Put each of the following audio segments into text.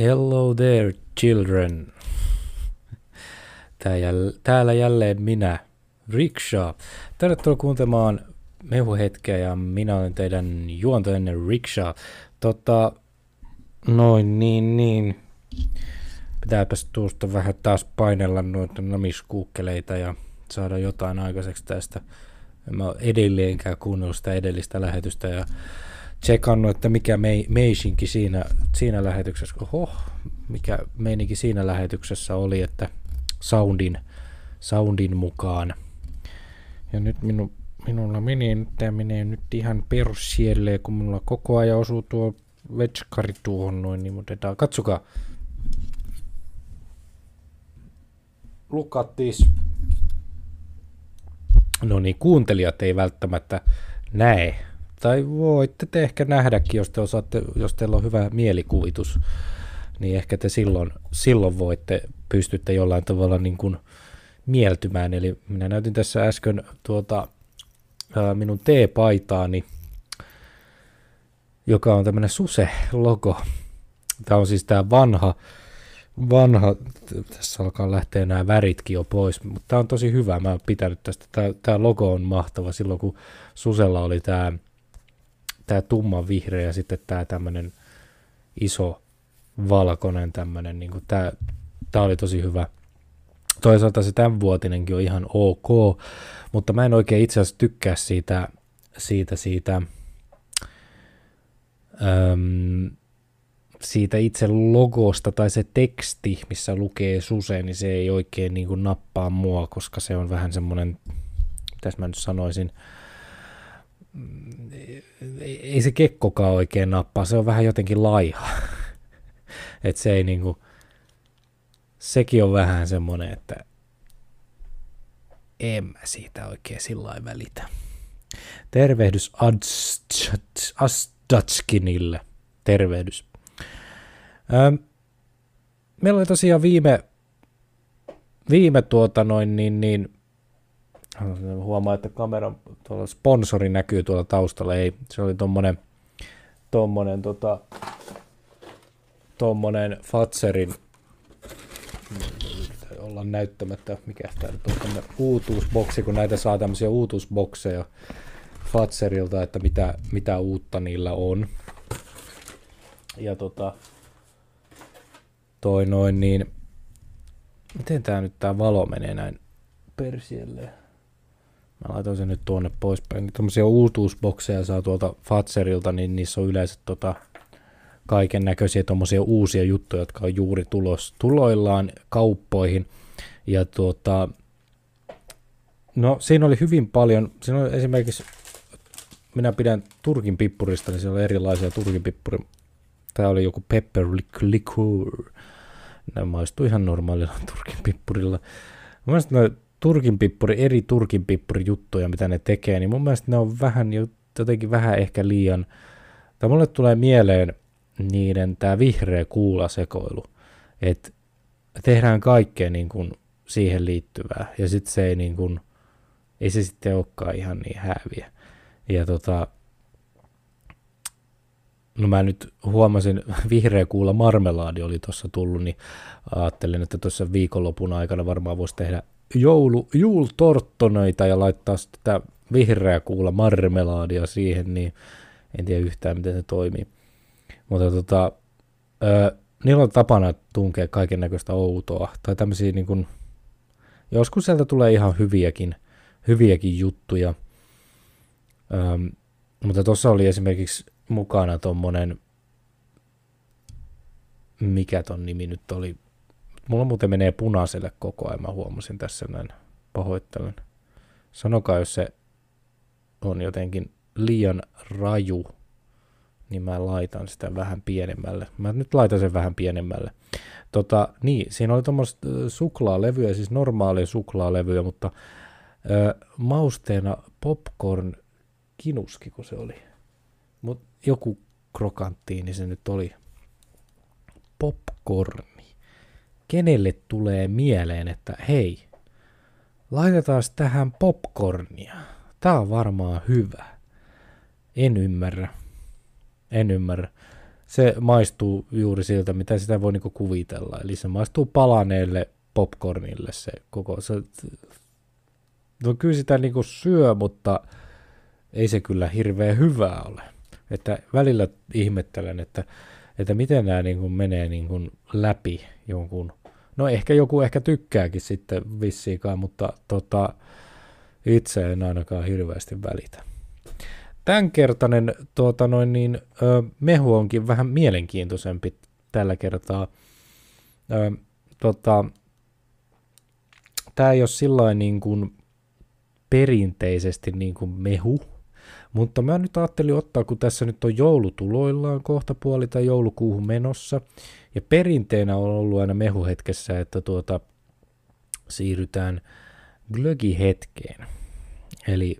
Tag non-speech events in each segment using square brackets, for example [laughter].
Hello there, children. Täällä jälleen minä, Rickshaw. Tervetuloa kuuntelemaan Mehuhetkeä ja minä olen teidän juontajanne Rickshaw. Tota, noin niin niin. Pitääpäs tuosta vähän taas painella noita namiskuukkeleita ja saada jotain aikaiseksi tästä. En mä edelleenkään kuunnellut sitä edellistä lähetystä ja tsekannut, että mikä mei, meisinki siinä, siinä lähetyksessä, oho, mikä meininki siinä lähetyksessä oli, että soundin, soundin mukaan. Ja nyt minu, minulla menee, nyt tämä menee nyt ihan persielle, kun minulla koko ajan osuu tuo vetskari tuohon noin, niin otetaan, katsokaa. Lukattis. No niin, kuuntelijat ei välttämättä näe tai voitte te ehkä nähdäkin, jos te osaatte, jos teillä on hyvä mielikuvitus, niin ehkä te silloin, silloin voitte, pystytte jollain tavalla niin kuin mieltymään. Eli minä näytin tässä äsken tuota, ää, minun T-paitaani, joka on tämmöinen SUSE-logo. Tämä on siis tämä vanha, vanha, tässä alkaa lähteä nämä väritkin jo pois, mutta tämä on tosi hyvä, mä oon pitänyt tästä, tämä, tämä logo on mahtava silloin kun Susella oli tämä tämä tumma vihreä ja sitten tämä tämmöinen iso valkoinen tämmöinen, niin tämä, tämä oli tosi hyvä. Toisaalta se tämänvuotinenkin on ihan ok, mutta mä en oikein itse asiassa tykkää siitä, siitä, siitä, äm, siitä itse logosta tai se teksti, missä lukee Suse, niin se ei oikein niin kuin nappaa mua, koska se on vähän semmoinen, mitäs mä nyt sanoisin, ei se kekkokaan oikein nappaa, se on vähän jotenkin laiha. [laughs] että se ei niinku, sekin on vähän semmonen, että en mä siitä oikein sillä välitä. Tervehdys Astatskinille. Tervehdys. Öö, meillä oli tosiaan viime, viime tuota noin niin, niin Huomaa, että kameran tuolla sponsori näkyy tuolla taustalla. Ei, se oli tuommoinen tommonen, tota, tommonen Fatserin olla näyttämättä, mikä tämä nyt on tämmöinen uutuusboksi, kun näitä saa tämmöisiä uutuusbokseja Fatserilta, että mitä, mitä uutta niillä on. Ja tota, toi noin niin, miten tää nyt tää valo menee näin persielle? Mä laitoin sen nyt tuonne poispäin. Tuommoisia uutuusbokseja saa tuolta Fatserilta, niin niissä on yleensä tota kaiken näköisiä tuommoisia uusia juttuja, jotka on juuri tulos, tuloillaan kauppoihin. Ja tuota, no siinä oli hyvin paljon, siinä oli esimerkiksi, minä pidän Turkin pippurista, niin siellä oli erilaisia Turkin pippuri. Tämä oli joku pepper liqueur. Nämä maistui ihan normaalilla Turkin pippurilla. Mielestäni Turkin pippuri, eri Turkin pippuri juttuja, mitä ne tekee, niin mun mielestä ne on vähän, jotenkin vähän ehkä liian, tai mulle tulee mieleen niiden tämä vihreä kuulasekoilu, että tehdään kaikkea niin kuin siihen liittyvää, ja sitten se ei niin kuin, ei se sitten olekaan ihan niin häviä. Ja tota, no mä nyt huomasin, [laughs] vihreä kuula marmelaadi oli tuossa tullut, niin ajattelin, että tuossa viikonlopun aikana varmaan voisi tehdä joulu, juultorttoneita ja laittaa sitä vihreä kuula marmelaadia siihen, niin en tiedä yhtään, miten se toimii. Mutta tota, ö, niillä on tapana tunkea kaiken näköistä outoa, tai tämmöisiä niin kuin, joskus sieltä tulee ihan hyviäkin, hyviäkin juttuja. Ö, mutta tuossa oli esimerkiksi mukana tuommoinen, mikä ton nimi nyt oli, Mulla muuten menee punaiselle koko ajan, mä huomasin tässä näin. Pahoittelen. Sanokaa, jos se on jotenkin liian raju, niin mä laitan sitä vähän pienemmälle. Mä nyt laitan sen vähän pienemmälle. Tota, niin, siinä oli tuommoista suklaalevyjä, siis normaalia suklaalevyjä, mutta ö, mausteena popcorn kinuski, kun se oli. Mut joku krokanttiini se nyt oli. Popcorn kenelle tulee mieleen, että hei, laitetaan tähän popcornia. Tää on varmaan hyvä. En ymmärrä. En ymmärrä. se maistuu juuri siltä, mitä sitä voi niinku kuvitella. Eli se maistuu palaneelle popcornille se koko. Se, no kyllä sitä niinku syö, mutta ei se kyllä hirveän hyvää ole. Että välillä ihmettelen, että, että miten nämä niin kuin menee niin kuin läpi jonkun. No ehkä joku ehkä tykkääkin sitten vissiikaan, mutta tota, itse en ainakaan hirveästi välitä. Tämänkertainen tuota noin niin, ö, mehu onkin vähän mielenkiintoisempi tällä kertaa. Ö, tota, tämä ei ole sillä niin kuin perinteisesti niin kuin mehu, mutta mä nyt ajattelin ottaa, kun tässä nyt on joulutuloillaan kohta puoli tai joulukuuhun menossa, ja perinteenä on ollut aina mehuhetkessä, että tuota, siirrytään glögi-hetkeen. Eli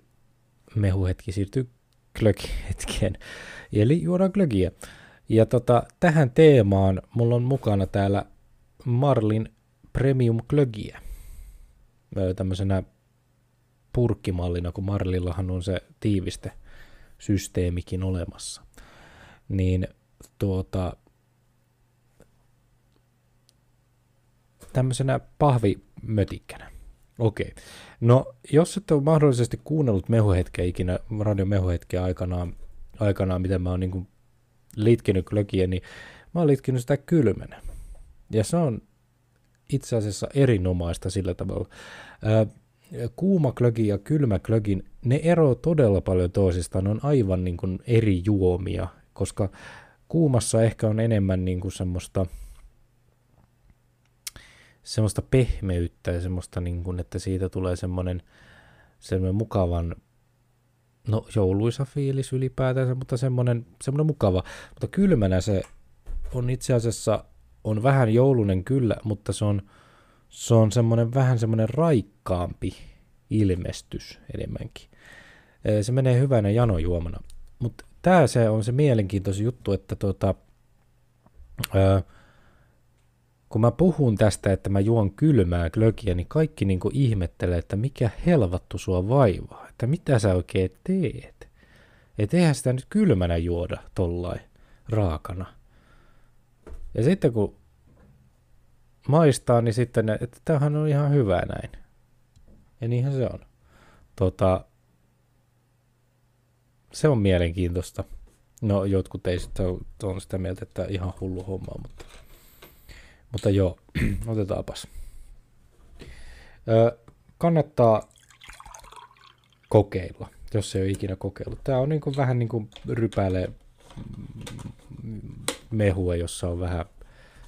mehuhetki siirtyy glögi-hetkeen. Eli juodaan glögiä. Ja tota, tähän teemaan mulla on mukana täällä Marlin Premium glögiä. Tämmöisenä purkkimallina, kun Marlillahan on se tiiviste systeemikin olemassa. Niin tuota, tämmöisenä pahvimötikkänä. Okei. No, jos et ole mahdollisesti kuunnellut mehuhetkeä ikinä, radion mehuhetkeä aikanaan, aikanaan miten mä oon niin litkinyt glögiä, niin mä oon litkinyt sitä kylmänä. Ja se on itse asiassa erinomaista sillä tavalla. Ää, kuuma klögi ja kylmä klögin, ne eroavat todella paljon toisistaan, ne on aivan niin kuin eri juomia, koska kuumassa ehkä on enemmän niin kuin semmoista, semmoista pehmeyttä ja semmoista, niin kuin, että siitä tulee semmoinen, semmoinen mukavan, no jouluisa fiilis ylipäätänsä, mutta semmoinen, semmoinen mukava. Mutta kylmänä se on itse asiassa, on vähän joulunen kyllä, mutta se on, se on semmoinen vähän semmoinen raikkaampi ilmestys enemmänkin. Se menee hyvänä janojuomana. Mutta tämä se on se mielenkiintoinen juttu, että tota, ää, kun mä puhun tästä, että mä juon kylmää glögiä, niin kaikki niinku ihmettelee, että mikä helvattu sua vaivaa, että mitä sä oikein teet. Et eihän sitä nyt kylmänä juoda tollain raakana. Ja sitten kun maistaa, niin sitten, että tämähän on ihan hyvä näin. Ja niinhän se on. Tota, se on mielenkiintoista. No jotkut teistä on sitä mieltä, että ihan hullu homma, mutta, mutta joo, [clears throat] otetaanpas. Ö, kannattaa kokeilla, jos ei ole ikinä kokeillut. Tämä on niin kuin, vähän niin kuin rypäile mehua, jossa on vähän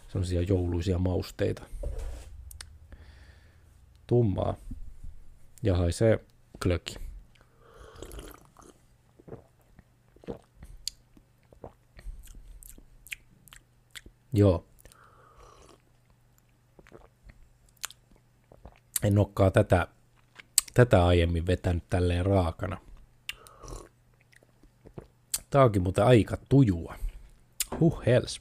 sellaisia jouluisia mausteita. Tummaa ja haisee klöki. Joo. En olekaan tätä, tätä aiemmin vetänyt tälleen raakana. Tää onkin muuten aika tujua. Huh hels.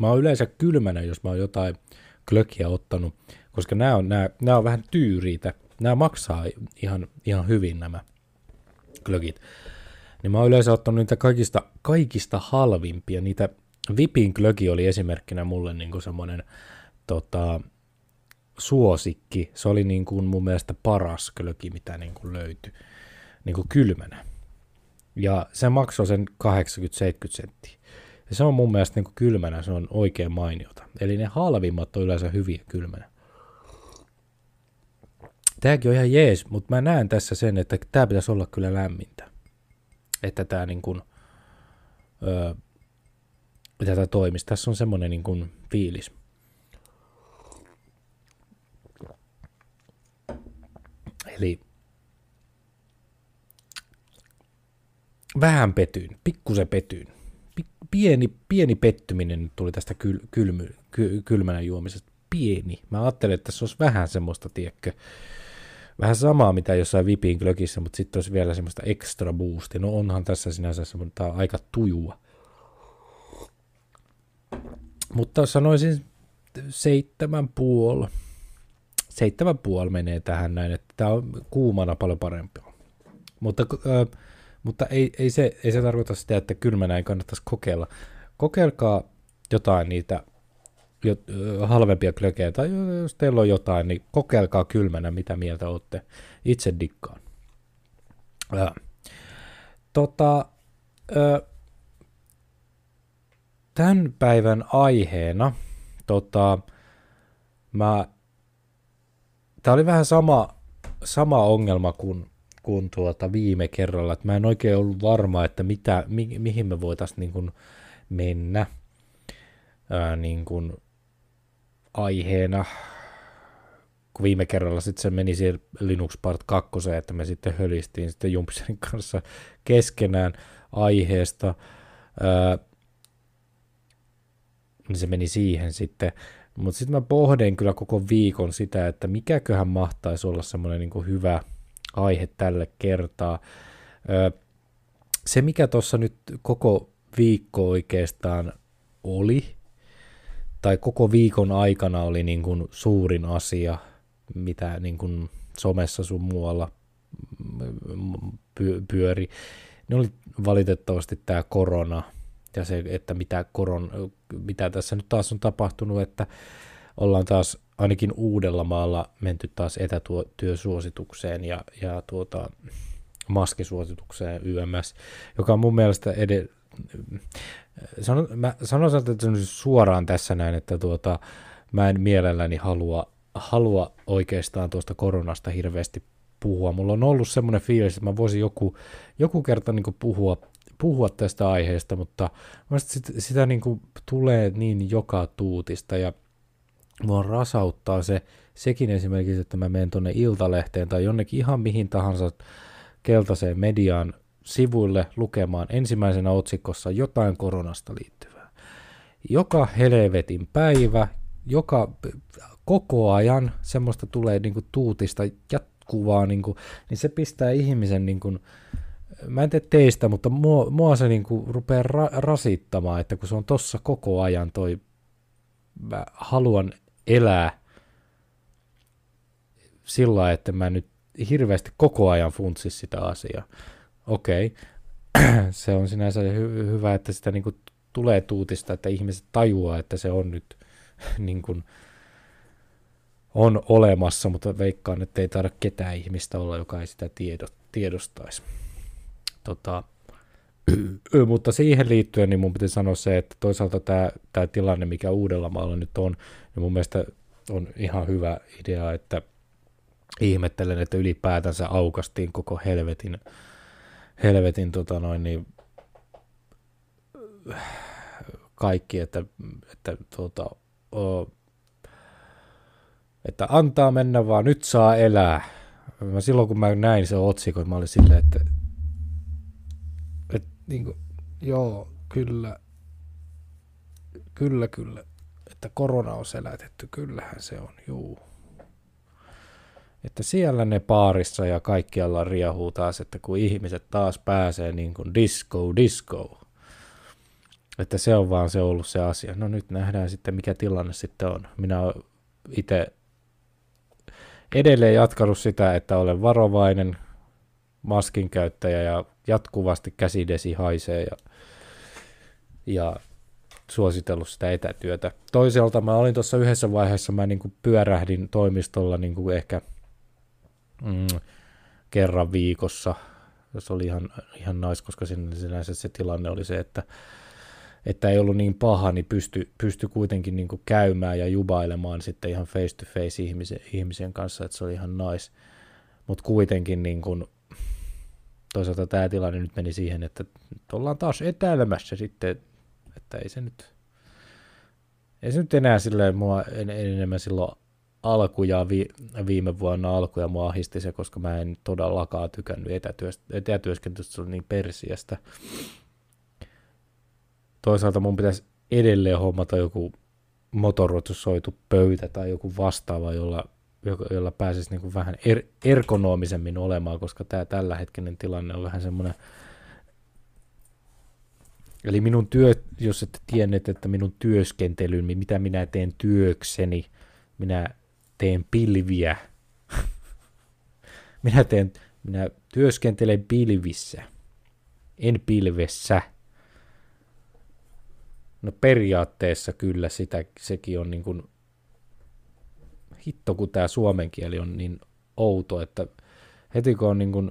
Mä oon yleensä kylmänä, jos mä oon jotain klökiä ottanut, koska nämä on, nämä, nämä on vähän tyyriitä. Nämä maksaa ihan, ihan hyvin nämä klökit. Niin mä oon yleensä ottanut niitä kaikista, kaikista halvimpia. Niitä Vipin klöki oli esimerkkinä mulle niin semmoinen tota, suosikki. Se oli niin kuin mun mielestä paras klöki, mitä niin kuin löytyi niin kuin kylmänä. Ja se maksoi sen 80-70 senttiä. Ja se on mun mielestä niin kuin kylmänä, se on oikein mainiota. Eli ne halvimmat on yleensä hyviä kylmänä. Tämäkin on ihan jees, mutta mä näen tässä sen, että tämä pitäisi olla kyllä lämmintä. Että tämä niin kuin, öö, tätä toimisi. Tässä on semmoinen niin kuin fiilis. Eli vähän petyin, pikkusen petyin pieni, pieni pettyminen tuli tästä kyl, kylmy, ky, kylmänä juomisesta. Pieni. Mä ajattelin, että se olisi vähän semmoista, tiekkö, vähän samaa mitä jossain vipin glökissä, mutta sitten olisi vielä semmoista extra boostia. No onhan tässä sinänsä semmoista aika tujua. Mutta sanoisin seitsemän puoli. Seitsemän puoli menee tähän näin, että tämä on kuumana paljon parempi. Mutta äh, mutta ei, ei, se, ei se tarkoita sitä, että kylmänä ei kannattaisi kokeilla, kokeilkaa jotain niitä jo, halvempia klökejä, tai jos teillä on jotain, niin kokeilkaa kylmänä, mitä mieltä olette. Itse dikkaan. Ää, tota, ää, tämän päivän aiheena, tota, mä, tää oli vähän sama, sama ongelma kuin, kuin tuota viime kerralla, että mä en oikein ollut varma, että mitä, mi, mihin me voitaisiin niin kuin mennä ää, niin kuin aiheena, kun viime kerralla sitten se meni siihen Linux Part 2, että me sitten hölistiin sitten Jumpserin kanssa keskenään aiheesta, ää, niin se meni siihen sitten. Mutta sitten mä pohdin kyllä koko viikon sitä, että mikäköhän mahtaisi olla semmoinen niin hyvä aihe tälle kertaa. Se, mikä tuossa nyt koko viikko oikeastaan oli, tai koko viikon aikana oli niin kuin suurin asia, mitä niin kuin somessa sun muualla pyöri, ne oli valitettavasti tämä korona ja se, että mitä, koron, mitä tässä nyt taas on tapahtunut, että ollaan taas ainakin Uudellamaalla menty taas etätyösuositukseen ja, ja tuota, maskisuositukseen YMS, joka on mun mielestä ed- Sano, mä sanoisin, on suoraan tässä näin, että tuota, mä en mielelläni halua, halua oikeastaan tuosta koronasta hirveästi puhua. Mulla on ollut semmoinen fiilis, että mä voisin joku, joku kerta niin puhua, puhua tästä aiheesta, mutta sitä, sitä niin tulee niin joka tuutista ja mua rasauttaa se, sekin esimerkiksi, että mä menen tuonne Iltalehteen tai jonnekin ihan mihin tahansa keltaiseen mediaan sivuille lukemaan ensimmäisenä otsikossa jotain koronasta liittyvää. Joka helvetin päivä, joka koko ajan semmoista tulee niinku tuutista jatkuvaa, niinku, niin se pistää ihmisen, niinku, mä en tiedä teistä, mutta mua, mua se niinku rupeaa ra- rasittamaan, että kun se on tossa koko ajan toi, mä haluan elää sillä että mä nyt hirveästi koko ajan funtsis sitä asiaa okei, okay. [clears throat] se on sinänsä hy- hyvä, että sitä niin kuin tulee tuutista, että ihmiset tajuaa, että se on nyt [laughs] niin kuin, on olemassa, mutta veikkaan, että ei taida ketään ihmistä olla, joka ei sitä tiedo, tiedostaisi. Tota, mutta siihen liittyen niin mun pitää sanoa se, että toisaalta tämä, tämä tilanne, mikä Uudellamaalla nyt on, niin mun mielestä on ihan hyvä idea, että ihmettelen, että ylipäätänsä aukastiin koko helvetin helvetin tota noin, niin, kaikki, että, että, tota, o, että antaa mennä vaan, nyt saa elää. Mä silloin kun mä näin se otsikon, mä olin silleen, että niin kuin, joo, kyllä, kyllä, kyllä, että korona on selätetty, kyllähän se on, juu että siellä ne paarissa ja kaikkialla riehuu taas, että kun ihmiset taas pääsee niin kuin disco, disco. Että se on vaan se ollut se asia. No nyt nähdään sitten, mikä tilanne sitten on. Minä olen itse edelleen jatkanut sitä, että olen varovainen maskin käyttäjä ja jatkuvasti käsidesi haisee ja, ja suositellut sitä etätyötä. Toisaalta mä olin tuossa yhdessä vaiheessa, mä niin kuin pyörähdin toimistolla niin kuin ehkä – mm, kerran viikossa. Se oli ihan, ihan nais, koska sinänsä se tilanne oli se, että, että ei ollut niin paha, niin pysty, pysty kuitenkin niin kuin käymään ja jubailemaan sitten ihan face to face ihmisen, ihmisen kanssa, että se oli ihan nais. Mutta kuitenkin niin kuin, toisaalta tämä tilanne nyt meni siihen, että ollaan taas etäilemässä sitten, että ei se nyt, ei se nyt enää silleen mua en, enemmän silloin alkuja vi, viime vuonna alkuja mua ahisti se, koska mä en todellakaan tykännyt etätyöskentelystä, se oli niin persiästä. Toisaalta mun pitäisi edelleen hommata joku motorotusoitu pöytä tai joku vastaava, jolla, jolla pääsisi niin kuin vähän er, ergonomisemmin olemaan, koska tämä tällä hetkinen tilanne on vähän semmoinen Eli minun työ, jos ette tienneet, että minun työskentelyn, mitä minä teen työkseni, minä teen pilviä. [laughs] minä, teen, minä työskentelen pilvissä, en pilvessä. No periaatteessa kyllä sitä, sekin on niin kuin, hitto kun tämä suomen kieli on niin outo, että heti kun on niin kuin,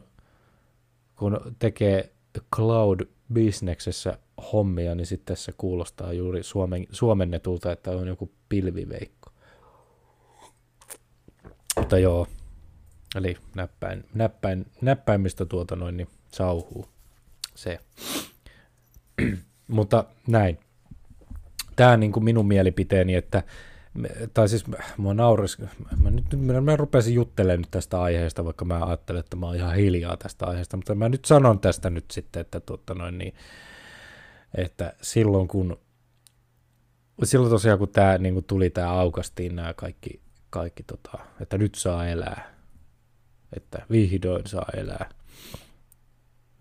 kun tekee cloud-bisneksessä hommia, niin sitten tässä kuulostaa juuri suomen, suomennetulta, että on joku pilviveikko. Mutta joo, eli näppäin, näppäin, näppäimistä tuota noin, niin sauhuu se. [clears throat] Mutta näin. Tämä on niin kuin minun mielipiteeni, että tai siis mua nauris, mä nyt, mä, mä rupesin juttelemaan nyt tästä aiheesta, vaikka mä ajattelen, että mä oon ihan hiljaa tästä aiheesta, mutta mä nyt sanon tästä nyt sitten, että, tuota noin, niin, että silloin kun, silloin tosiaan kun tämä niin kuin tuli tämä aukastiin nämä kaikki, kaikki tota, että nyt saa elää, että vihdoin saa elää,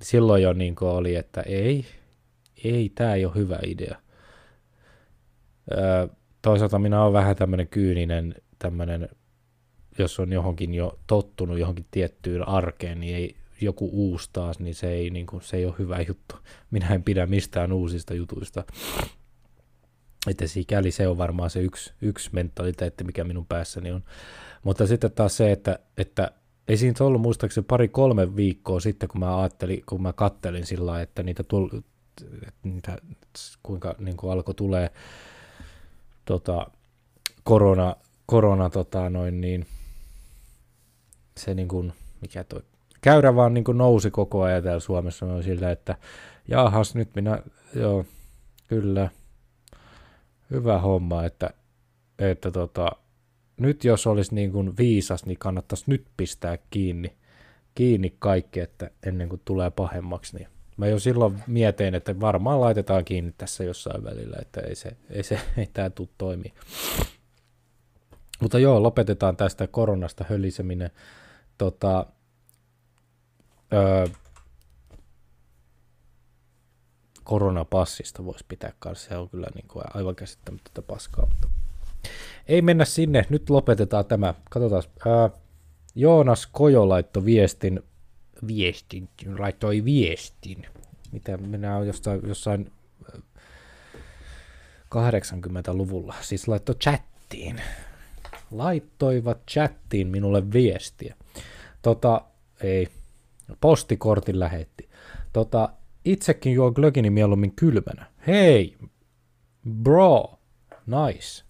silloin jo niin oli, että ei, ei, tämä ei ole hyvä idea. Öö, toisaalta minä olen vähän tämmöinen kyyninen, tämmöinen, jos on johonkin jo tottunut johonkin tiettyyn arkeen, niin ei joku uusi taas, niin se ei, niin kuin, se ei ole hyvä juttu. Minä en pidä mistään uusista jutuista. Että sikäli se on varmaan se yksi, yksi mentaliteetti, mikä minun päässäni on. Mutta sitten taas se, että, että ei siinä ollut muistaakseni pari-kolme viikkoa sitten, kun mä ajattelin, kun mä kattelin sillä että niitä, tull, niitä kuinka niin kuin alkoi tulee tota, korona, korona tota, noin niin, se niin kuin, mikä toi, käyrä vaan niin kuin nousi koko ajan täällä Suomessa. On sillä, että jahas nyt minä, joo, kyllä, hyvä homma, että, että tota, nyt jos olisi niin kuin viisas, niin kannattaisi nyt pistää kiinni, kiinni kaikki, että ennen kuin tulee pahemmaksi, niin Mä jo silloin mietin, että varmaan laitetaan kiinni tässä jossain välillä, että ei, se, ei, se, [laughs] ei tämä tule toimii. Mutta joo, lopetetaan tästä koronasta höliseminen. Tota, öö, koronapassista voisi pitää kanssa, se on kyllä niin kuin aivan käsittämätöntä paskaa, mutta ei mennä sinne, nyt lopetetaan tämä. Katsotaan, öö, Joonas Kojo laittoi viestin viestin, laittoi viestin, mitä minä olen jossain, jossain 80-luvulla, siis laittoi chattiin. Laittoivat chattiin minulle viestiä. Tota, ei, postikortin lähetti. Tota, itsekin juo glögini mieluummin kylmänä. Hei, bro, nice.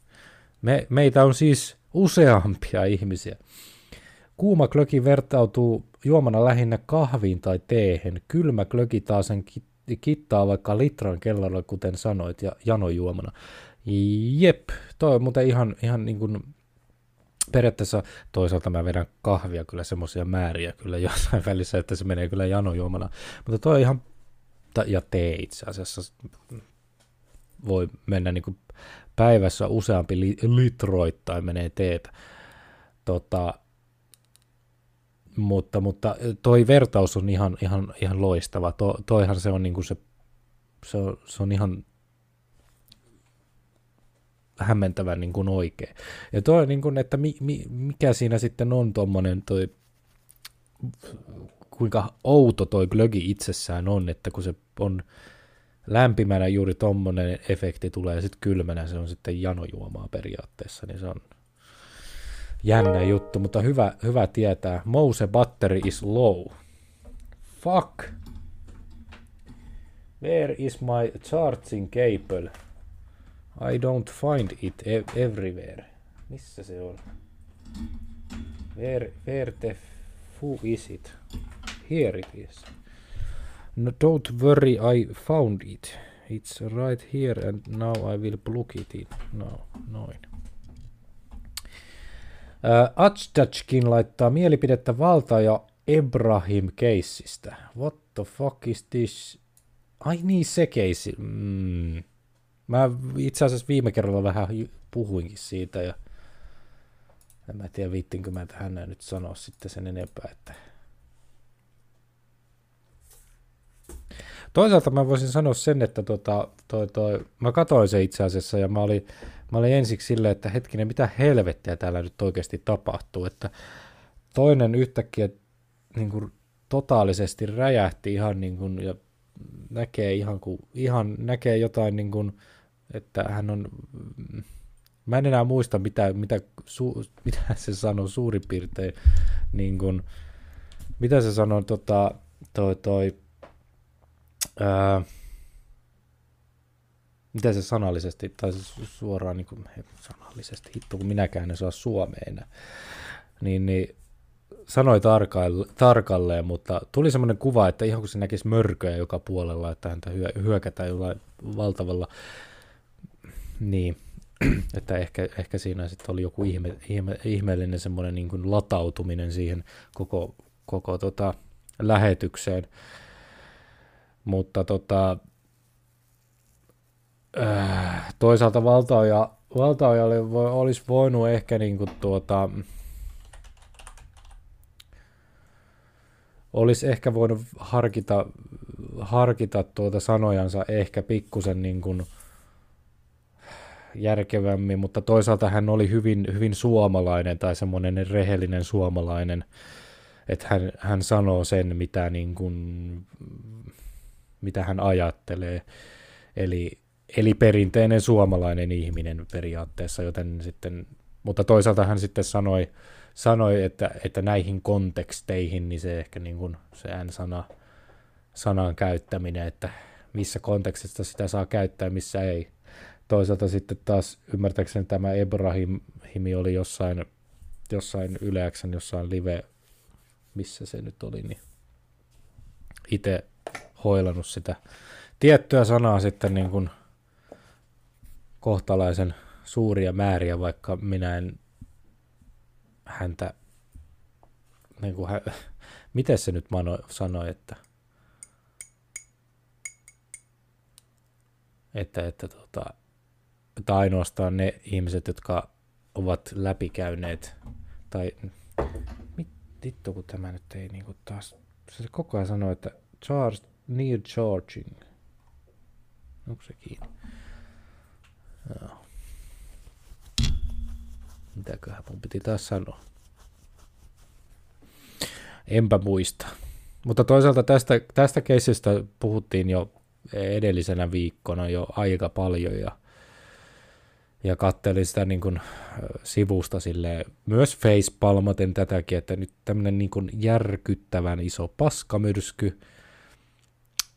Me, meitä on siis useampia ihmisiä. Kuuma glögi vertautuu juomana lähinnä kahviin tai teehen. Kylmä glögi taas sen kittaa vaikka litran kellolla, kuten sanoit, ja janojuomana. Jep, toi on muuten ihan, ihan niin kuin periaatteessa toisaalta mä vedän kahvia kyllä semmoisia määriä kyllä jossain [laughs] välissä, että se menee kyllä janojuomana. Mutta toi on ihan, ja tee itse asiassa voi mennä niin kuin päivässä useampi li, litroittain menee teetä. Tota, mutta, mutta toi vertaus on ihan, ihan, ihan loistava. To, toihan se on, niin kuin se, se, on, se on ihan hämmentävän niin kuin oikein. Ja toi, niin kuin, että mi, mi, mikä siinä sitten on tuommoinen toi, kuinka outo toi glögi itsessään on, että kun se on lämpimänä juuri tuommoinen efekti tulee ja sitten kylmänä se on sitten janojuomaa periaatteessa, niin se on, jännä juttu, mutta hyvä, hyvä tietää. Mouse battery is low. Fuck. Where is my charging cable? I don't find it ev- everywhere. Missä se on? Where, where the fu is it? Here it is. No, don't worry, I found it. It's right here and now I will plug it in. No, noin. Uh, laittaa mielipidettä valta ja Ebrahim keissistä. What the fuck is this? Ai niin, se keissi. Mm. Mä itse asiassa viime kerralla vähän puhuinkin siitä ja en mä tiedä viittinkö mä tähän nyt sanoa sitten sen enempää, että Toisaalta mä voisin sanoa sen, että tota, toi, toi, mä katsoin se itse asiassa ja mä olin, mä olin ensiksi silleen, että hetkinen, mitä helvettiä täällä nyt oikeasti tapahtuu, että toinen yhtäkkiä niin kuin, totaalisesti räjähti ihan niin kuin, ja näkee ihan, kuin, ihan näkee jotain niin kuin, että hän on, mä en enää muista mitä, mitä, su, mitä se sanoi suurin piirtein, niin kuin, mitä se sanoi tota, toi, toi, ää, mitä se sanallisesti, tai suoraan niin kuin, sanallisesti, hitto kun minäkään en saa suomea enää, niin, niin sanoi tarkalleen, mutta tuli semmoinen kuva, että ihan kun se näkisi mörköjä joka puolella, että häntä hyö, hyökätään jollain valtavalla, niin, [clears throat] että ehkä, ehkä siinä sitten oli joku ihme, ihme, ihmeellinen semmoinen niin kuin latautuminen siihen koko, koko tota, lähetykseen. Mutta tota, äh, toisaalta valtaoja, valtaojalle voi, olisi voinut ehkä niin kuin tuota, olisi ehkä voinut harkita, harkita tuota sanojansa ehkä pikkusen niin kuin järkevämmin, mutta toisaalta hän oli hyvin, hyvin suomalainen tai semmoinen rehellinen suomalainen, että hän, hän sanoo sen, mitä, niin kuin, mitä hän ajattelee. Eli, eli perinteinen suomalainen ihminen periaatteessa, joten sitten, mutta toisaalta hän sitten sanoi, sanoi, että, että näihin konteksteihin, niin se ehkä niin kuin se N-sana, sanan käyttäminen, että missä kontekstissa sitä saa käyttää, missä ei. Toisaalta sitten taas ymmärtääkseni tämä Ebrahimi oli jossain, jossain Yleäksen, jossain live, missä se nyt oli, niin itse hoilannut sitä tiettyä sanaa sitten niin kuin kohtalaisen suuria määriä, vaikka minä en häntä, niin kuin [laughs] miten se nyt Mano sanoi, että, että, että, tota, että ainoastaan ne ihmiset, jotka ovat läpikäyneet, tai vittu kun tämä nyt ei niin kuin taas, se koko ajan sanoi, että charge, need charging. Onko se kiinni? Mitäköhän mun piti taas sanoa? Enpä muista. Mutta toisaalta tästä, tästä keisistä puhuttiin jo edellisenä viikkona jo aika paljon ja, ja kattelin sitä niin kuin sivusta sille myös facepalmaten tätäkin, että nyt tämmöinen niin kuin järkyttävän iso paskamyrsky –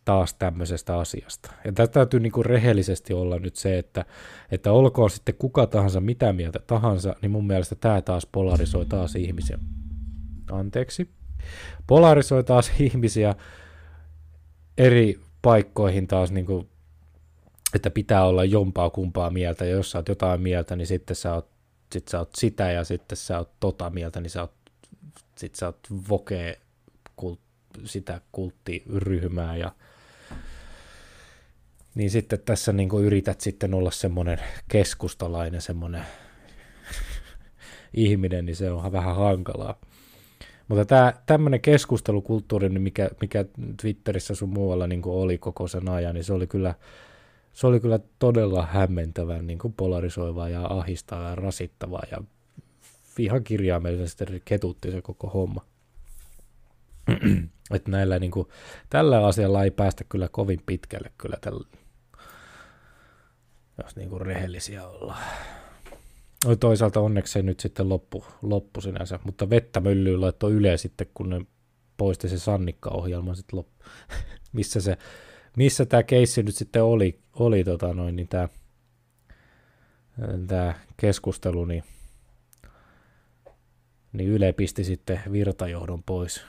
taas tämmöisestä asiasta. Ja tätä täytyy niin kuin rehellisesti olla nyt se, että, että olkoon sitten kuka tahansa mitä mieltä tahansa, niin mun mielestä tämä taas polarisoi taas ihmisiä. Anteeksi. Polarisoi taas [laughs] ihmisiä eri paikkoihin taas, niin kuin, että pitää olla jompaa kumpaa mieltä, ja jos sä oot jotain mieltä, niin sitten sä oot, sit sä oot sitä, ja sitten sä oot tota mieltä, niin sä oot, sit sä oot voke kult, sitä kulttiryhmää, ja niin sitten tässä niin kuin yrität sitten olla semmoinen keskustalainen semmoinen ihminen, niin se on vähän hankalaa. Mutta tämä tämmöinen keskustelukulttuuri, niin mikä, mikä Twitterissä sun muualla niin kuin oli koko sen ajan, niin se oli kyllä, se oli kyllä todella hämmentävän niin kuin polarisoivaa ja ahistavaa ja rasittavaa ja ihan kirjaimellisesti ketutti se koko homma. [clears throat] että näillä niin kuin, tällä asialla ei päästä kyllä kovin pitkälle kyllä tällä, jos niin kuin rehellisiä ollaan. No, toisaalta onneksi se nyt sitten loppu, loppu sinänsä, mutta vettä myllyyn laittoi Yle sitten, kun ne poisti se Sannikka-ohjelma sitten loppu. [laughs] missä se, missä tämä keissi nyt sitten oli, oli tota noin, niin tämä, tämä keskustelu, niin, niin Yle pisti sitten virtajohdon pois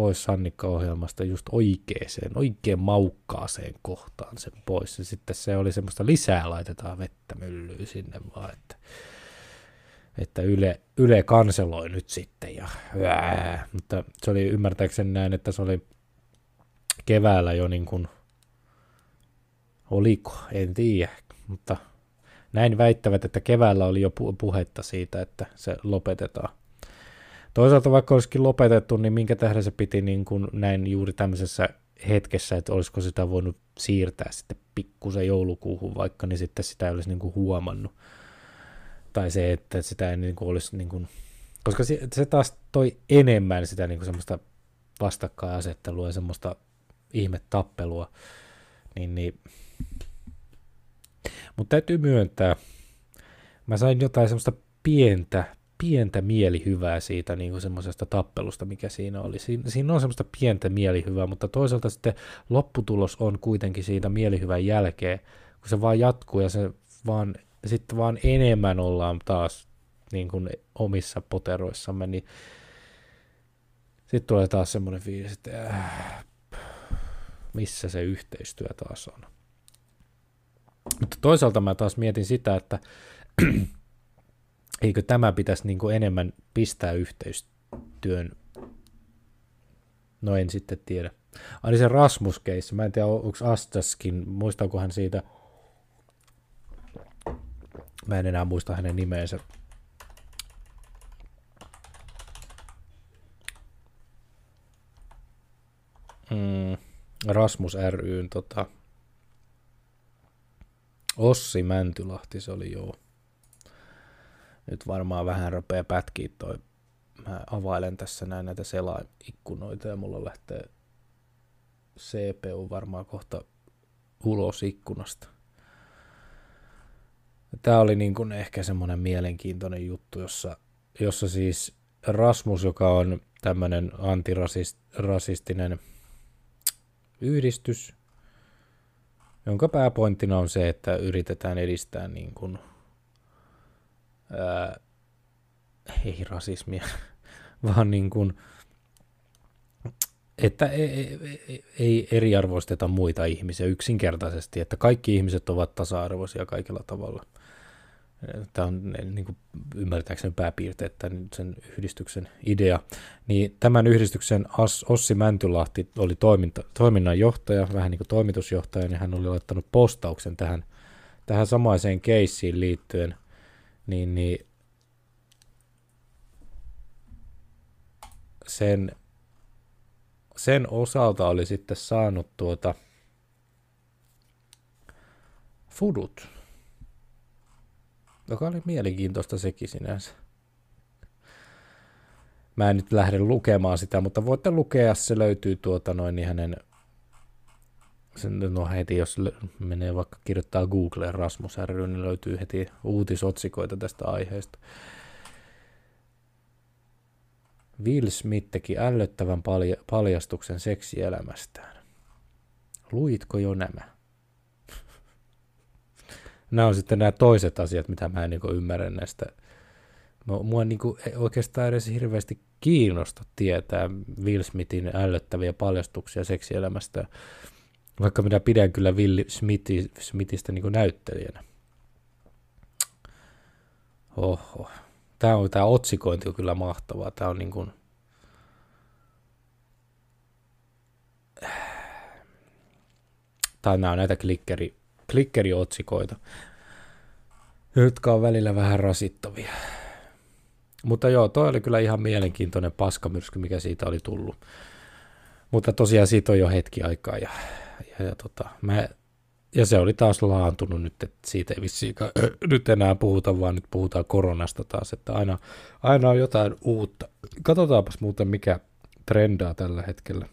pois Sannikka-ohjelmasta just oikeeseen, oikein maukkaaseen kohtaan sen pois. Ja sitten se oli semmoista lisää laitetaan vettä myllyyn sinne vaan, että, että Yle, Yle kanseloi nyt sitten. Ja, ää, mutta se oli ymmärtääkseni näin, että se oli keväällä jo niin kuin, oliko, en tiedä, mutta näin väittävät, että keväällä oli jo puhetta siitä, että se lopetetaan. Toisaalta vaikka olisikin lopetettu, niin minkä tähden se piti niin kuin näin juuri tämmöisessä hetkessä, että olisiko sitä voinut siirtää sitten pikkusen joulukuuhun vaikka, niin sitten sitä ei olisi niin kuin huomannut. Tai se, että sitä ei niin kuin olisi, niin kuin, koska se, se taas toi enemmän sitä niin kuin semmoista vastakkainasettelua ja semmoista ihmetappelua, niin, niin Mutta täytyy myöntää, mä sain jotain semmoista pientä, pientä mielihyvää siitä niin kuin semmoisesta tappelusta, mikä siinä oli. Siin, siinä on semmoista pientä mielihyvää, mutta toisaalta sitten lopputulos on kuitenkin siitä mielihyvän jälkeen, kun se vaan jatkuu ja se vaan, sitten vaan enemmän ollaan taas niin kuin omissa poteroissamme, niin sitten tulee taas semmoinen fiilis, että äh, missä se yhteistyö taas on. Mutta toisaalta mä taas mietin sitä, että eikö tämä pitäisi niin kuin enemmän pistää yhteistyön, no en sitten tiedä. Aina se Rasmus mä en tiedä onko Astaskin, muistaako hän siitä, mä en enää muista hänen nimeensä, mm, Rasmus ryn tota, Ossi Mäntylahti se oli joo. Nyt varmaan vähän rupeaa pätkiä toi. Mä availen tässä näin näitä selaikkunoita ja mulla lähtee CPU varmaan kohta ulos ikkunasta. Tämä oli niin kuin ehkä semmoinen mielenkiintoinen juttu, jossa, jossa siis Rasmus, joka on tämmöinen antirasistinen yhdistys, jonka pääpointtina on se, että yritetään edistää niin kuin, ää, ei rasismia, [laughs] vaan niin kuin, että ei, ei, ei eriarvoisteta muita ihmisiä yksinkertaisesti, että kaikki ihmiset ovat tasa-arvoisia kaikilla tavalla – tämä on niin kuin ymmärtääkseni pääpiirteet tämän sen yhdistyksen idea, niin tämän yhdistyksen Ossi Mäntylahti oli toiminta, toiminnanjohtaja, vähän niin kuin toimitusjohtaja, niin hän oli laittanut postauksen tähän, tähän samaiseen keissiin liittyen, niin, niin sen, sen osalta oli sitten saanut tuota fudut, joka oli mielenkiintoista sekin sinänsä. Mä en nyt lähde lukemaan sitä, mutta voitte lukea, se löytyy tuota noin niin hänen, sen, no heti jos menee vaikka kirjoittaa Googleen Rasmus ry, niin löytyy heti uutisotsikoita tästä aiheesta. Will Smith teki ällöttävän paljastuksen seksielämästään. Luitko jo nämä? [laughs] nämä on sitten nämä toiset asiat, mitä mä en niin ymmärrä näistä. Mua niin kuin oikeastaan edes hirveästi kiinnosta tietää Will Smithin ällöttäviä paljastuksia seksielämästä, vaikka minä pidän kyllä Will Smithi, Smithistä niin näyttelijänä. Oho. Tämä, on, tämä otsikointi on kyllä mahtavaa. Tämä on niin kuin, tai nämä on näitä klikkeri, klikkeriotsikoita, jotka on välillä vähän rasittavia. Mutta joo, toi oli kyllä ihan mielenkiintoinen paskamyrsky, mikä siitä oli tullut. Mutta tosiaan siitä on jo hetki aikaa ja, ja, ja, tota, mä, ja se oli taas laantunut nyt, että siitä ei vissiin [clears throat] nyt enää puhuta, vaan nyt puhutaan koronasta taas, että aina, aina on jotain uutta. Katsotaanpas muuten, mikä trendaa tällä hetkellä.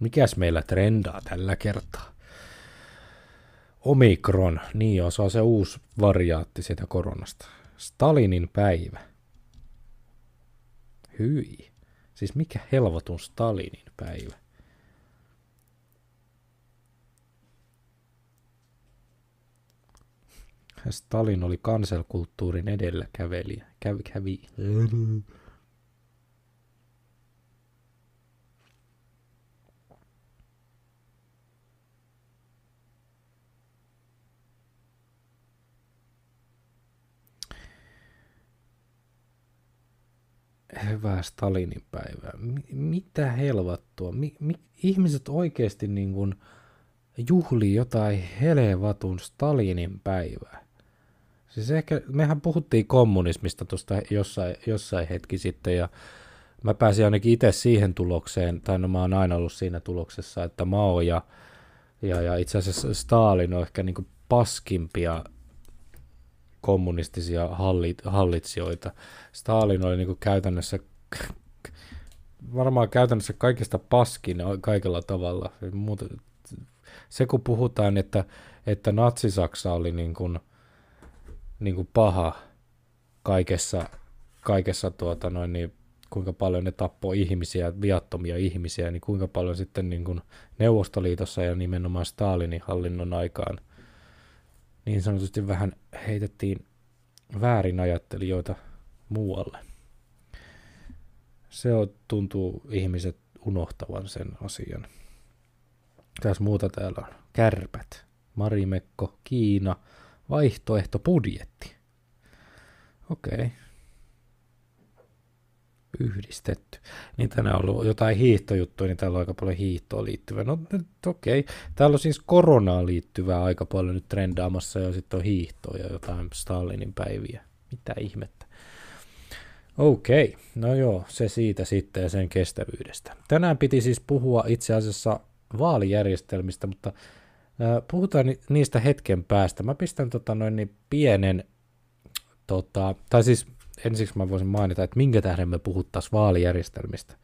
Mikäs meillä trendaa tällä kertaa? Omikron, niin on, se on se uusi variaatti sitä koronasta. Stalinin päivä. Hyi. Siis mikä helvotun Stalinin päivä? Stalin oli kanselkulttuurin edelläkävelijä. Kävi, kävi. hyvää Stalinin päivää. Mitä helvattua? Mi- mi- ihmiset oikeasti niin kuin juhlii jotain helevatun Stalinin päivää. Siis ehkä, mehän puhuttiin kommunismista tuosta jossain, jossain hetki sitten ja mä pääsin ainakin itse siihen tulokseen, tai no mä oon aina ollut siinä tuloksessa, että Mao ja, ja, ja itse asiassa Stalin on ehkä niin paskimpia kommunistisia hallit, hallitsijoita. Stalin oli niin käytännössä [laughs] varmaan käytännössä kaikista paskin kaikella tavalla. Se kun puhutaan, että, että Natsi-Saksa oli niin kuin, niin kuin paha kaikessa, kaikessa tuota noin, niin kuinka paljon ne tappoi ihmisiä, viattomia ihmisiä, niin kuinka paljon sitten niin kuin Neuvostoliitossa ja nimenomaan Stalinin hallinnon aikaan niin sanotusti vähän heitettiin väärin ajattelijoita muualle. Se on, tuntuu ihmiset unohtavan sen asian. Tässä muuta täällä on. Kärpät, Marimekko, Kiina, vaihtoehto, budjetti. Okei. Okay. Yhdistetty. Niin tänään on ollut jotain hiihtojuttuja, niin täällä on aika paljon hiihtoa liittyvää. No okei. Okay. Täällä on siis koronaan liittyvää aika paljon nyt trendaamassa ja sitten on hiihtoa ja jotain Stalinin päiviä. Mitä ihmettä. Okei, okay. no joo, se siitä sitten ja sen kestävyydestä. Tänään piti siis puhua itse asiassa vaalijärjestelmistä, mutta puhutaan ni- niistä hetken päästä. Mä pistän tota noin niin pienen, tota, tai siis ensiksi mä voisin mainita, että minkä tähden me puhuttaisiin vaalijärjestelmistä.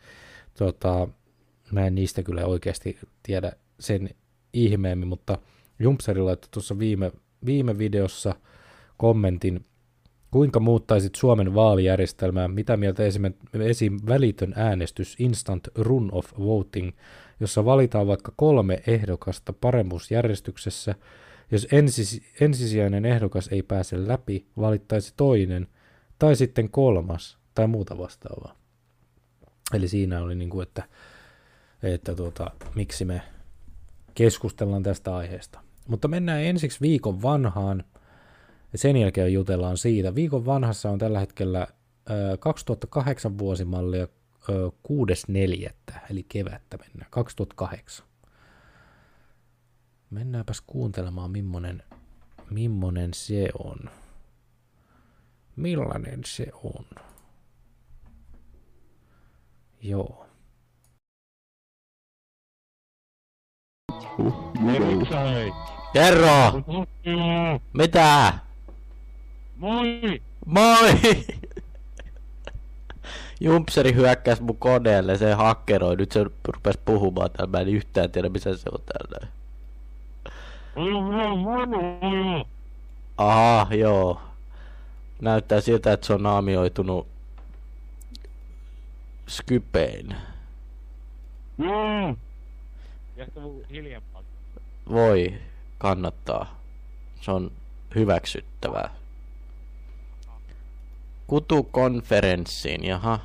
Tota, mä en niistä kyllä oikeasti tiedä sen ihmeemmin, mutta Jumpseri laittoi tuossa viime, viime videossa kommentin Kuinka muuttaisit Suomen vaalijärjestelmää? Mitä mieltä esim. välitön äänestys, instant run of voting, jossa valitaan vaikka kolme ehdokasta paremmuusjärjestyksessä. Jos ensis, ensisijainen ehdokas ei pääse läpi, valittaisi toinen, tai sitten kolmas, tai muuta vastaavaa. Eli siinä oli niin kuin, että, että tuota, miksi me keskustellaan tästä aiheesta. Mutta mennään ensiksi viikon vanhaan – ja sen jälkeen jutellaan siitä. Viikon vanhassa on tällä hetkellä 2008 vuosimallia 6.4. eli kevättä mennään, 2008. Mennäänpäs kuuntelemaan, millainen, millainen se on. Millainen se on? Joo. Kerro! Mitä? Moi! Moi! [laughs] Jumpseri hyökkäsi mun koneelle, se hakkeroi, nyt se rupes puhumaan täällä, mä en yhtään tiedä missä se on täällä. Aha, joo. Näyttää siltä, että se on naamioitunut Skypein. Voi, kannattaa. Se on hyväksyttävää. Kutukonferenssiin, jaha.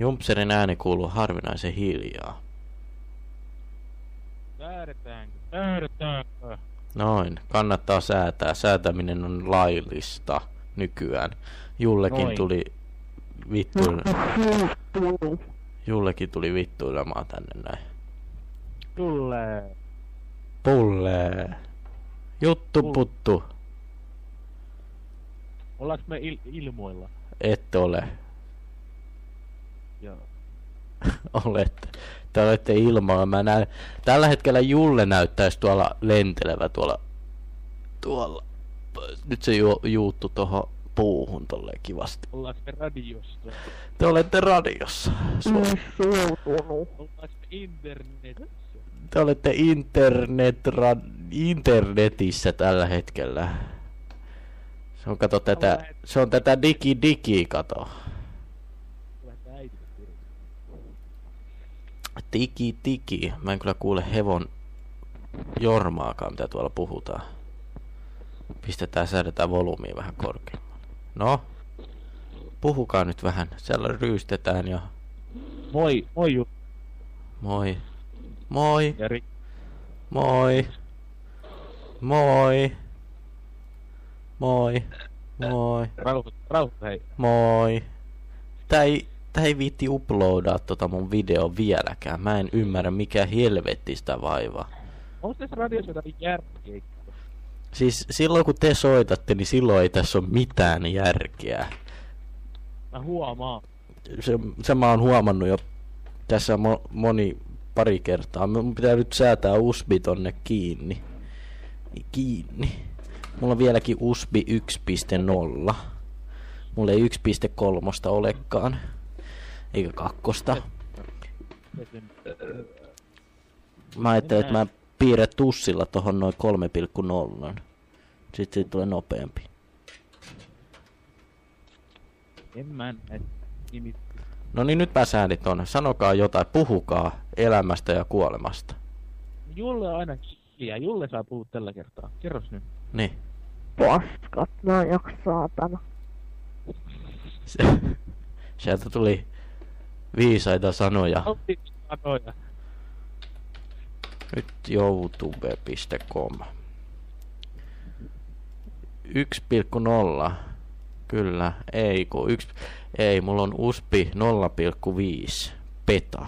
Jumpserin ääni kuuluu harvinaisen hiljaa. Säädetäänkö? Säädetäänkö? Noin, kannattaa säätää. Säätäminen on laillista nykyään. Jullekin Noin. tuli vittu... Jullekin tuli vittuilemaan tänne näin. Tulee. Pulle. Juttu Pull. puttu. Ollaanko me il- ilmoilla? Et ole. Joo. [laughs] Olette. Te olette ilmoilla. Mä näen... Tällä hetkellä Julle näyttäisi tuolla lentelevä tuolla... Tuolla. Nyt se ju- juuttu tuohon puuhun tolleen kivasti. Ollaanko me radiossa? Te olette radiossa. Ollaanko me internetissä? Te olette internet, internetissä tällä hetkellä. Se on, kato, tätä, se on tätä digi digi, kato. Tiki tiki. Mä en kyllä kuule hevon jormaakaan, mitä tuolla puhutaan. Pistetään, säädetään volyymiä vähän korkeammalle. No, puhukaa nyt vähän. Siellä ryystetään ja... Moi, moi Moi. Moi. Jari. Moi. Moi. Moi. Moi. Rauhoit, rauhoit, hei. Moi. Tää ei, tää ei viitti uploadaa tota mun video vieläkään. Mä en ymmärrä mikä helvetti sitä vaivaa. Onko tässä radiossa jotain järkeä? Siis silloin kun te soitatte, niin silloin ei tässä ole mitään järkeä. Mä huomaan. Se, se mä oon huomannut jo tässä mo, moni pari kertaa. Mun pitää nyt säätää USB tonne kiinni. Kiinni. Mulla on vieläkin USB 1.0. Mulla ei 1.3 olekaan. eikä kakkosta. Mä ajattelin, että mä piirrän tussilla tohon noin 3,0. Sitten siitä tulee nopeampi. En mä nimi. No niin, nyt pääsäännit on. Sanokaa jotain, puhukaa elämästä ja kuolemasta. Julle on aina hiljaa. Julle saa puhua tällä kertaa. Kerros nyt. Niin. Paskat, no joku saatana. Se, sieltä tuli viisaita sanoja. Sanoja. Nyt youtube.com. 1,0. Kyllä, ei kun yksi, ei, mulla on USPI 0,5 peta.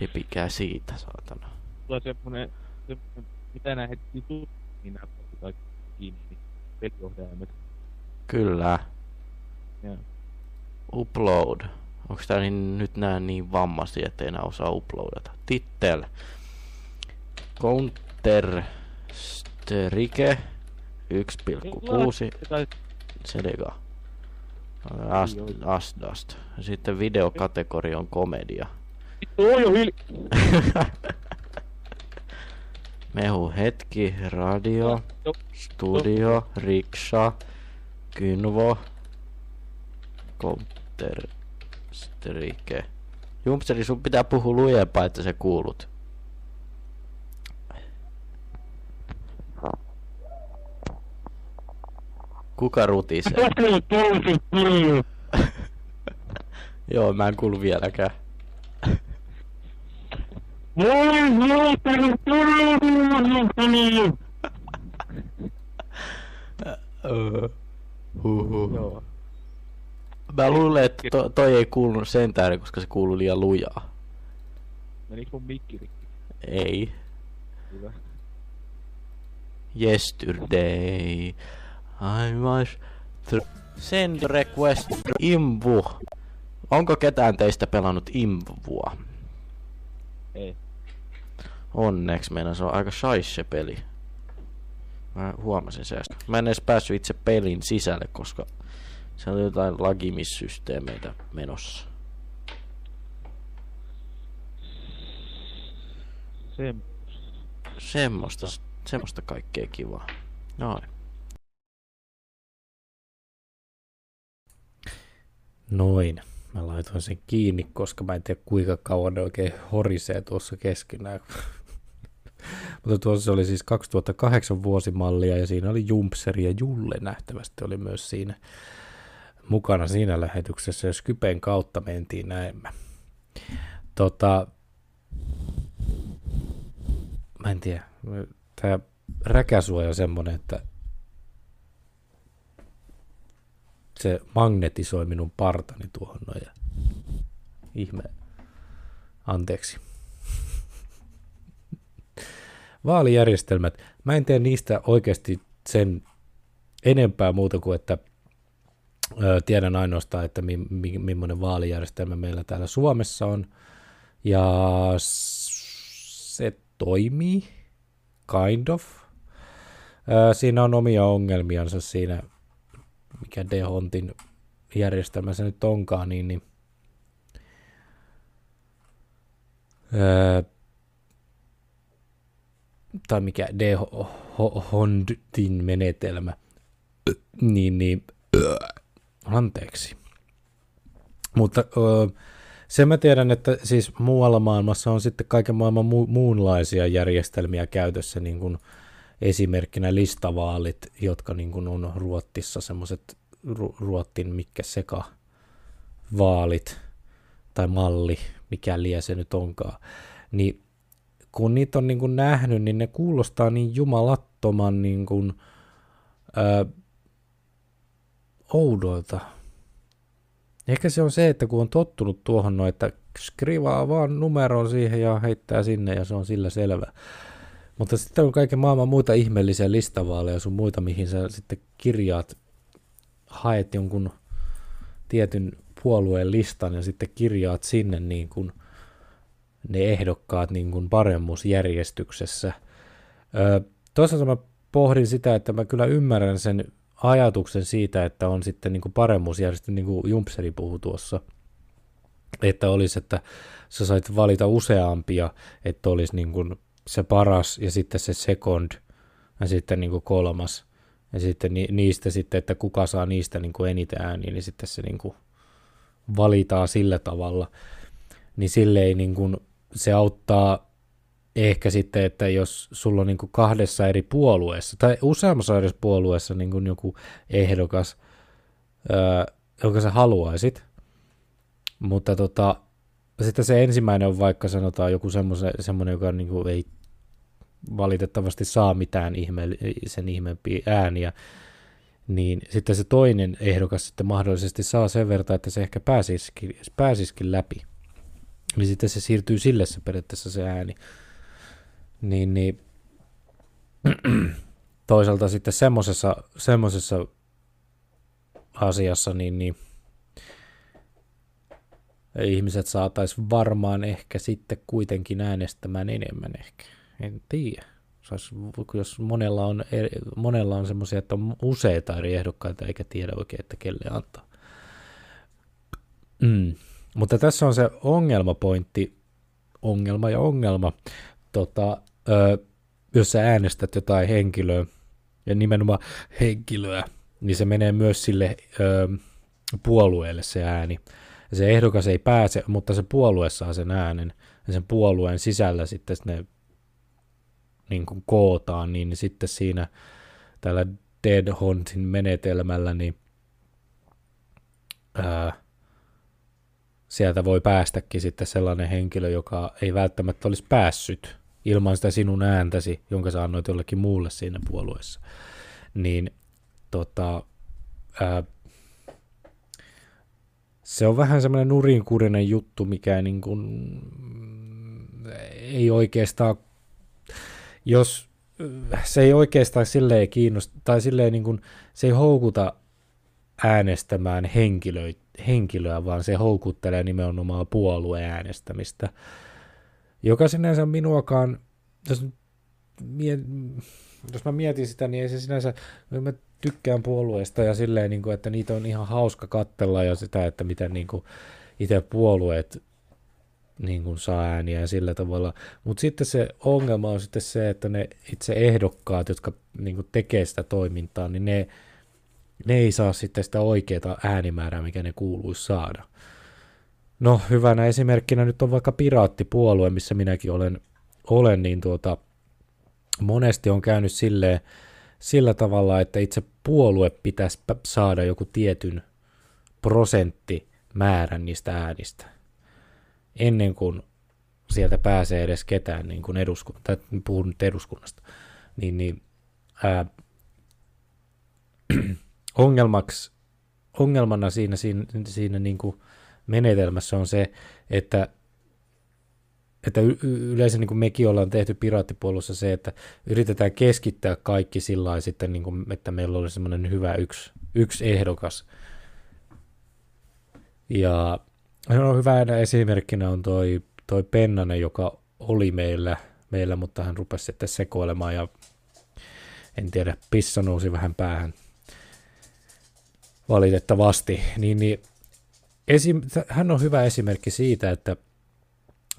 Repikää siitä, saatana. Tulee semmonen, semmonen mitä nää heti niin nää kiinni, peliohjaimet. Kyllä. Joo. Upload. Onks tää niin, nyt nää niin vammaisia, ettei enää osaa uploadata? Tittel. Counter Strike 1,6 Tai Sedega. Ast, Asdast. Sitten videokategoria on komedia. on jo hil... [laughs] Mehu hetki, radio, studio, riksha, kynvo, counter, strike. Jumpseri, sun pitää puhua lujempaa, että se kuulut. Kuka rutisee? [laughs] Joo, mä en kuulu vieläkään. Öö. Huhhuh. Joo. Mä luulen, että to, toi ei kuulunut sen tähden, koska se kuului liian lujaa. Menikö mun mikki rikki? Ei. Hyvä. Yesterday. I was... Th- send request imvu. Onko ketään teistä pelannut imvua? Ei. Onneksi meidän se on aika shaisse peli. Mä huomasin se äsken. Mä en edes päässyt itse pelin sisälle, koska se oli jotain lagimissysteemeitä menossa. Se... Semmoista, semmoista kaikkea kivaa. Noin. Noin. Mä laitoin sen kiinni, koska mä en tiedä kuinka kauan ne oikein horisee tuossa keskenään. [laughs] Mutta tuossa oli siis 2008 vuosimallia ja siinä oli Jumpseri ja Julle nähtävästi oli myös siinä mukana siinä lähetyksessä ja Skypen kautta mentiin näemmä. Tota, mä en tiedä, tämä räkäsuoja on semmonen, että se magnetisoi minun partani tuohon noin ja ihme. Anteeksi. [laughs] Vaalijärjestelmät. Mä en tee niistä oikeasti sen enempää muuta kuin, että ö, tiedän ainoastaan, että mi, mi, millainen vaalijärjestelmä meillä täällä Suomessa on. Ja se toimii, kind of. Ö, siinä on omia ongelmiansa siinä, mikä Dehontin järjestelmä se nyt onkaan, niin, niin öö, tai mikä Dehontin menetelmä, niin, niin anteeksi. Mutta öö, sen mä tiedän, että siis muualla maailmassa on sitten kaiken maailman mu- muunlaisia järjestelmiä käytössä, niin kuin esimerkkinä listavaalit, jotka niin kuin on Ruottissa semmoiset Ru- Ruottin mitkä seka vaalit tai malli, mikä lie se nyt onkaan, niin kun niitä on niin kuin nähnyt, niin ne kuulostaa niin jumalattoman niin kuin, ää, oudoilta. Ehkä se on se, että kun on tottunut tuohon noin, että skrivaa vaan numeron siihen ja heittää sinne ja se on sillä selvä. Mutta sitten on kaiken maailman muita ihmeellisiä listavaaleja sun muita, mihin sä sitten kirjaat, haet jonkun tietyn puolueen listan ja sitten kirjaat sinne niin kuin ne ehdokkaat niin kuin paremmuusjärjestyksessä. Öö, toisaalta mä pohdin sitä, että mä kyllä ymmärrän sen ajatuksen siitä, että on sitten niin kuin paremmuusjärjestö, niin kuin Jumpseri puhui tuossa, että olisi, että sä sait valita useampia, että olisi niin kuin se paras ja sitten se second ja sitten niin kuin kolmas. Ja sitten ni, niistä sitten, että kuka saa niistä niin kuin eniten ääniä, niin sitten se niin kuin valitaan sillä tavalla, niin silleen niin kuin se auttaa ehkä sitten, että jos sulla on niin kuin kahdessa eri puolueessa tai useammassa eri puolueessa niin kuin joku ehdokas, öö, jonka sä haluaisit, mutta tota, sitten se ensimmäinen on vaikka sanotaan joku semmoinen, joka niin kuin ei valitettavasti saa mitään ihme, sen ihmeempiä ääniä, niin sitten se toinen ehdokas sitten mahdollisesti saa sen verran, että se ehkä pääsisikin, pääsisikin läpi. Niin sitten se siirtyy sille se periaatteessa se ääni. Niin, niin [clears throat] toisaalta sitten semmoisessa, semmoisessa asiassa, niin, niin ihmiset saatais varmaan ehkä sitten kuitenkin äänestämään enemmän ehkä. En tiedä. Sais, jos monella on, monella on semmoisia, että on useita eri ehdokkaita eikä tiedä oikein, että kelle antaa. Mm. Mutta tässä on se ongelmapointti, ongelma ja ongelma. Tota, ö, jos sä äänestät jotain henkilöä, ja nimenomaan henkilöä, niin se menee myös sille ö, puolueelle se ääni. Se ehdokas ei pääse, mutta se puolue saa sen äänen, ja sen puolueen sisällä sitten ne niin kuin kootaan, niin sitten siinä tällä Dead Huntin menetelmällä, niin ää, sieltä voi päästäkin sitten sellainen henkilö, joka ei välttämättä olisi päässyt ilman sitä sinun ääntäsi, jonka sä annoit jollekin muulle siinä puolueessa. Niin tota, ää, se on vähän semmoinen nurinkurinen juttu, mikä niin kuin, ei oikeastaan jos se ei oikeastaan silleen kiinnosta, tai silleen niin kuin, se ei houkuta äänestämään henkilö, henkilöä, vaan se houkuttelee nimenomaan puolueäänestämistä, joka sinänsä minuakaan, jos, miet, jos mä mietin sitä, niin ei se sinänsä, mä tykkään puolueesta ja silleen, niin kuin, että niitä on ihan hauska kattella ja sitä, että miten niin kuin, itse puolueet niin kuin saa ääniä ja sillä tavalla. Mutta sitten se ongelma on sitten se, että ne itse ehdokkaat, jotka niin kuin tekee sitä toimintaa, niin ne, ne ei saa sitten sitä oikeaa äänimäärää, mikä ne kuuluisi saada. No hyvänä esimerkkinä nyt on vaikka piraattipuolue, missä minäkin olen, olen niin tuota, monesti on käynyt silleen, sillä tavalla, että itse puolue pitäisi saada joku tietyn prosenttimäärän niistä äänistä. Ennen kuin sieltä pääsee edes ketään niin kuin eduskunta, puhun nyt eduskunnasta, niin, niin ää, [clears throat] ongelmaksi, ongelmana siinä, siinä, siinä niin kuin menetelmässä on se, että että yleensä niin kuin mekin ollaan tehty piraattipuolussa se, että yritetään keskittää kaikki sillä sitten, niin kuin, että meillä olisi semmoinen hyvä yksi, yksi ehdokas. Ja No, hyvänä esimerkkinä on toi, toi Pennanen, joka oli meillä, meillä, mutta hän rupesi sitten sekoilemaan ja en tiedä, pissa nousi vähän päähän valitettavasti. Niin, niin esim, hän on hyvä esimerkki siitä, että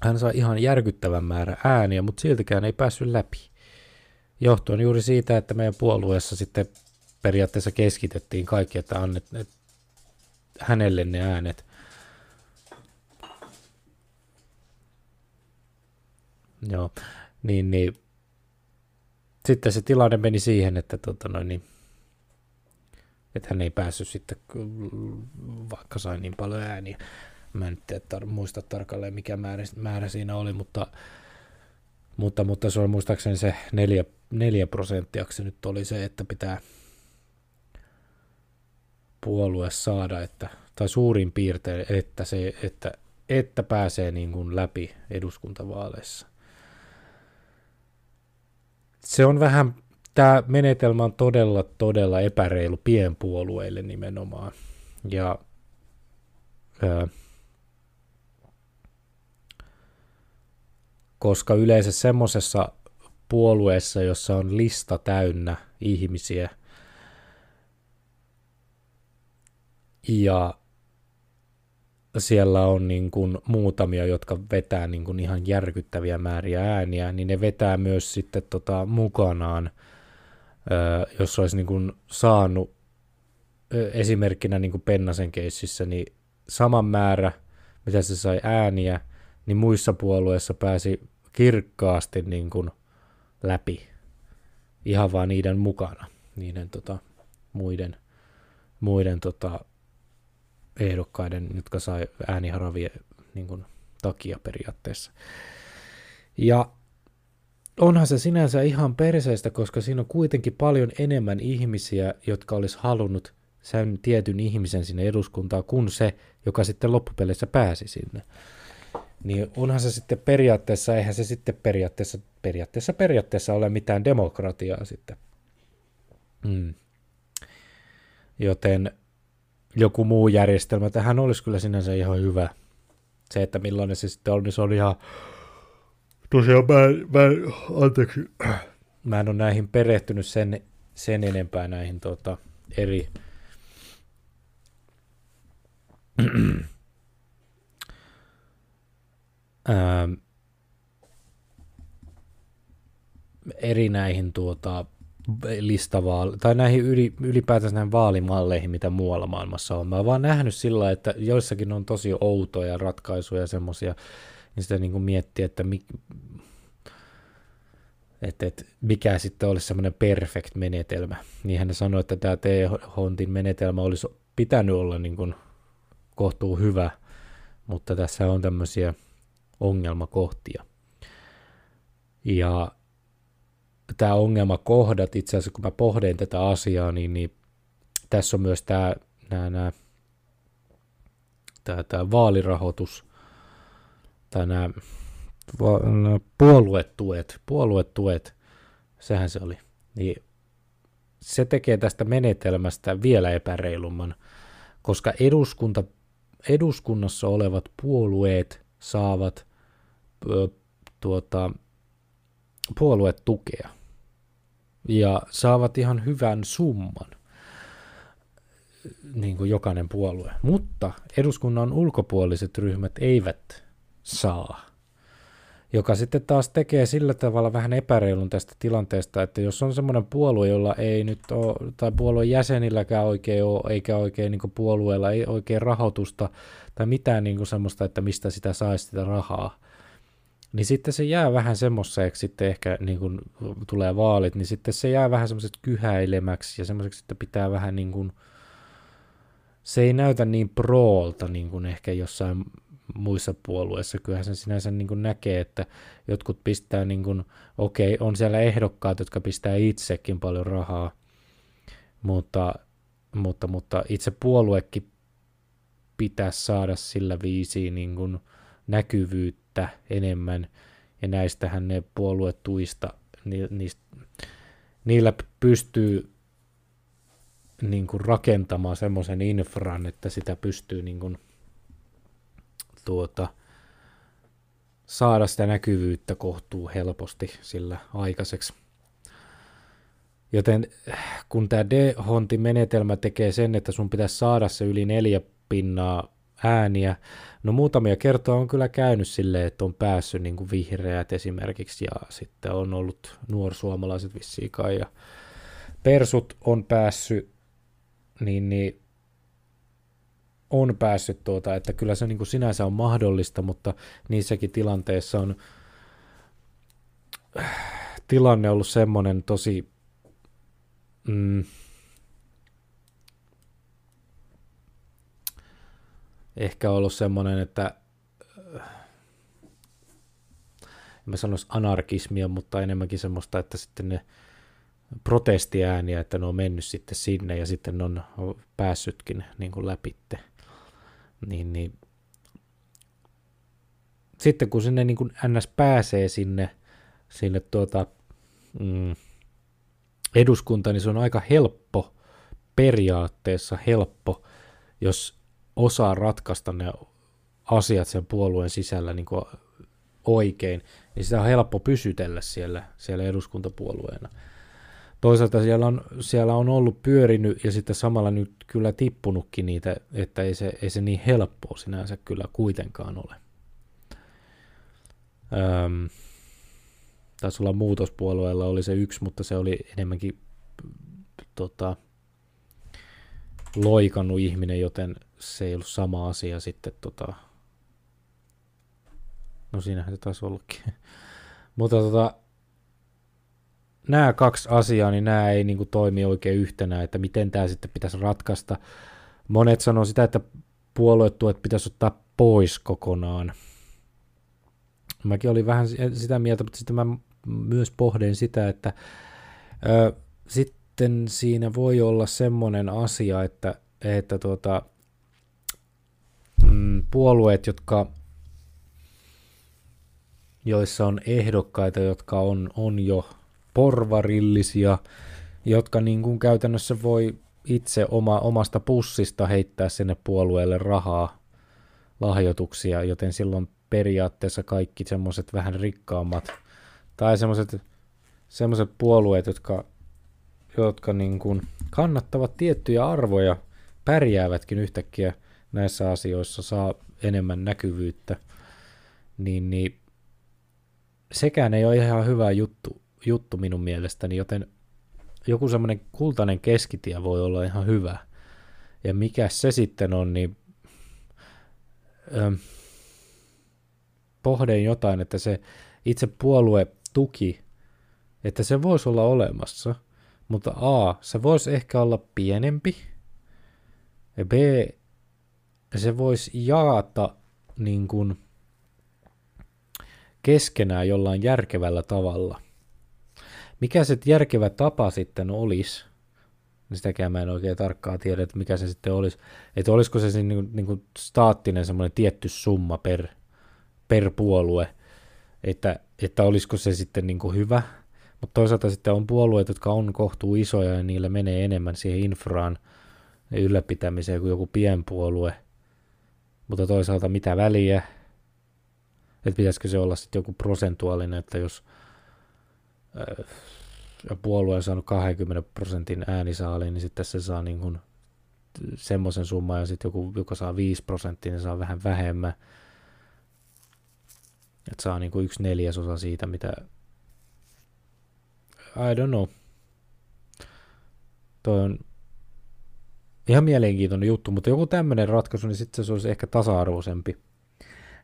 hän sai ihan järkyttävän määrän ääniä, mutta siltikään ei päässyt läpi. Johtuen juuri siitä, että meidän puolueessa sitten periaatteessa keskitettiin kaikki, että annet, että hänelle ne äänet. Joo, niin, niin sitten se tilanne meni siihen, että tota noin, niin, että hän ei päässyt sitten, vaikka sai niin paljon ääniä. Mä en nyt tar- muista tarkalleen, mikä määrä, määrä siinä oli, mutta, mutta, mutta se on muistaakseni se neljä, neljä prosenttia, se nyt oli se, että pitää puolue saada, että, tai suurin piirtein, että, se, että, että pääsee niin kuin läpi eduskuntavaaleissa se on vähän, tämä menetelmä on todella, todella epäreilu pienpuolueille nimenomaan. Ja ää, koska yleensä semmoisessa puolueessa, jossa on lista täynnä ihmisiä, ja siellä on niin kuin muutamia, jotka vetää niin kuin ihan järkyttäviä määriä ääniä, niin ne vetää myös sitten tota mukanaan, jos olisi niin kuin saanut esimerkkinä niin kuin Pennasen keississä, niin saman määrä, mitä se sai ääniä, niin muissa puolueissa pääsi kirkkaasti niin kuin läpi ihan vaan niiden mukana, niiden tota, muiden, muiden tota, ehdokkaiden, jotka sai ääniharavien niin kuin, takia periaatteessa. Ja onhan se sinänsä ihan perseestä, koska siinä on kuitenkin paljon enemmän ihmisiä, jotka olisi halunnut sen tietyn ihmisen sinne eduskuntaan, kuin se, joka sitten loppupeleissä pääsi sinne. Niin onhan se sitten periaatteessa, eihän se sitten periaatteessa, periaatteessa, periaatteessa ole mitään demokratiaa sitten. Mm. Joten joku muu järjestelmä tähän olisi kyllä sinänsä ihan hyvä. Se, että millainen se sitten on, niin se on ihan... Tosiaan mä, mä anteeksi, mä en ole näihin perehtynyt sen, sen enempää näihin tota, eri... ähm, eri näihin tuota, listavaali, tai näihin yli, ylipäätänsä näihin vaalimalleihin, mitä muualla maailmassa on. Mä oon vaan nähnyt sillä, että joissakin on tosi outoja ratkaisuja ja semmoisia, niin sitä niin kuin miettii, että mi, että, että mikä sitten olisi semmoinen perfect menetelmä. Niinhän ne sanoi, että tämä T-Hontin menetelmä olisi pitänyt olla niin kuin kohtuu hyvä, mutta tässä on tämmöisiä ongelmakohtia. Ja tämä ongelmakohdat, itse asiassa kun mä pohdin tätä asiaa, niin, niin tässä on myös tämä, nämä, nämä, tämä, tämä vaalirahoitus, tai nämä, nämä puoluetuet, puoluetuet, sehän se oli, niin se tekee tästä menetelmästä vielä epäreilumman, koska eduskunta, eduskunnassa olevat puolueet saavat ö, tuota, puoluetukea ja saavat ihan hyvän summan, niin kuin jokainen puolue. Mutta eduskunnan ulkopuoliset ryhmät eivät saa, joka sitten taas tekee sillä tavalla vähän epäreilun tästä tilanteesta, että jos on semmoinen puolue, jolla ei nyt ole, tai puolueen jäsenilläkään oikein ole, eikä oikein niin puolueella ei oikein rahoitusta, tai mitään niin kuin semmoista, että mistä sitä saisi sitä rahaa, niin sitten se jää vähän semmoiseksi, sitten ehkä niin kun tulee vaalit, niin sitten se jää vähän semmoiseksi kyhäilemäksi ja semmoiseksi, että pitää vähän niin kuin, se ei näytä niin proolta niin kuin ehkä jossain muissa puolueissa. Kyllähän sen sinänsä niin kuin näkee, että jotkut pistää, niin kuin, okei, okay, on siellä ehdokkaat, jotka pistää itsekin paljon rahaa, mutta, mutta, mutta itse puoluekin pitää saada sillä viisiin niin kuin näkyvyyttä enemmän, ja näistähän ne puoluetuista, ni, niistä, niillä pystyy niin kuin rakentamaan semmoisen infran, että sitä pystyy niin kuin, tuota, saada sitä näkyvyyttä kohtuu helposti sillä aikaiseksi. Joten kun tämä D-honti-menetelmä tekee sen, että sun pitäisi saada se yli neljä pinnaa ääniä. No muutamia kertoja on kyllä käynyt silleen, että on päässyt niin kuin vihreät esimerkiksi ja sitten on ollut nuorsuomalaiset vissiin kai ja persut on päässyt, niin, niin on päässyt tuota, että kyllä se niin kuin sinänsä on mahdollista, mutta niissäkin tilanteissa on tilanne ollut semmoinen tosi mm, ehkä ollut semmoinen, että en mä sanoisi anarkismia, mutta enemmänkin semmoista, että sitten ne protestiääniä, että ne on mennyt sitten sinne ja sitten ne on päässytkin niin kuin läpitte. Niin, niin. Sitten kun sinne niin kuin NS pääsee sinne, sinne tuota, mm, eduskuntaan, niin se on aika helppo, periaatteessa helppo, jos osaa ratkaista ne asiat sen puolueen sisällä niin kuin oikein, niin sitä on helppo pysytellä siellä, siellä eduskuntapuolueena. toisaalta siellä on, siellä on ollut pyörinyt ja sitten samalla nyt kyllä tippunutkin niitä, että ei se, ei se niin helppoa sinänsä kyllä kuitenkaan ole. Öm, taisi olla muutospuolueella oli se yksi, mutta se oli enemmänkin tota, loikannut ihminen, joten se ei ollut sama asia sitten. Tota... No siinähän se taisi ollakin. [laughs] mutta tota, nämä kaksi asiaa, niin nämä ei niin kuin, toimi oikein yhtenä, että miten tämä sitten pitäisi ratkaista. Monet sanoo sitä, että puoluetuet pitäisi ottaa pois kokonaan. Mäkin olin vähän sitä mieltä, mutta sitten mä myös pohdin sitä, että ö, sitten siinä voi olla semmoinen asia, että, että tuota, mm, puolueet, jotka joissa on ehdokkaita, jotka on, on jo porvarillisia, jotka niin kuin käytännössä voi itse oma, omasta pussista heittää sinne puolueelle rahaa, lahjoituksia, joten silloin periaatteessa kaikki semmoiset vähän rikkaammat tai semmoiset semmoiset puolueet, jotka, jotka niin kuin kannattavat tiettyjä arvoja, pärjäävätkin yhtäkkiä näissä asioissa, saa enemmän näkyvyyttä, niin, niin sekään ei ole ihan hyvä juttu, juttu minun mielestäni, joten joku semmoinen kultainen keskitie voi olla ihan hyvä. Ja mikä se sitten on, niin pohdin jotain, että se itse puolue tuki, että se voisi olla olemassa, mutta A, se voisi ehkä olla pienempi, ja B, se voisi jaata niin kuin keskenään jollain järkevällä tavalla. Mikä se järkevä tapa sitten olisi, sitäkään mä en oikein tarkkaan tiedä, että mikä se sitten olisi. Että olisiko se niin kuin, niin kuin staattinen semmoinen tietty summa per, per puolue, että, että olisiko se sitten niin kuin hyvä, mutta toisaalta sitten on puolueet, jotka on kohtuu isoja ja niillä menee enemmän siihen infraan ja ylläpitämiseen kuin joku pienpuolue. Mutta toisaalta mitä väliä, että pitäisikö se olla sitten joku prosentuaalinen, että jos ja puolue on saanut 20 prosentin äänisaaliin, niin sitten se saa niin kuin semmoisen summan, ja sitten joku, joka saa 5 prosenttia, niin saa vähän vähemmän. Että saa niin kuin yksi neljäsosa siitä, mitä... I don't know. Toi on ihan mielenkiintoinen juttu, mutta joku tämmöinen ratkaisu, niin sitten se olisi ehkä tasa-arvoisempi.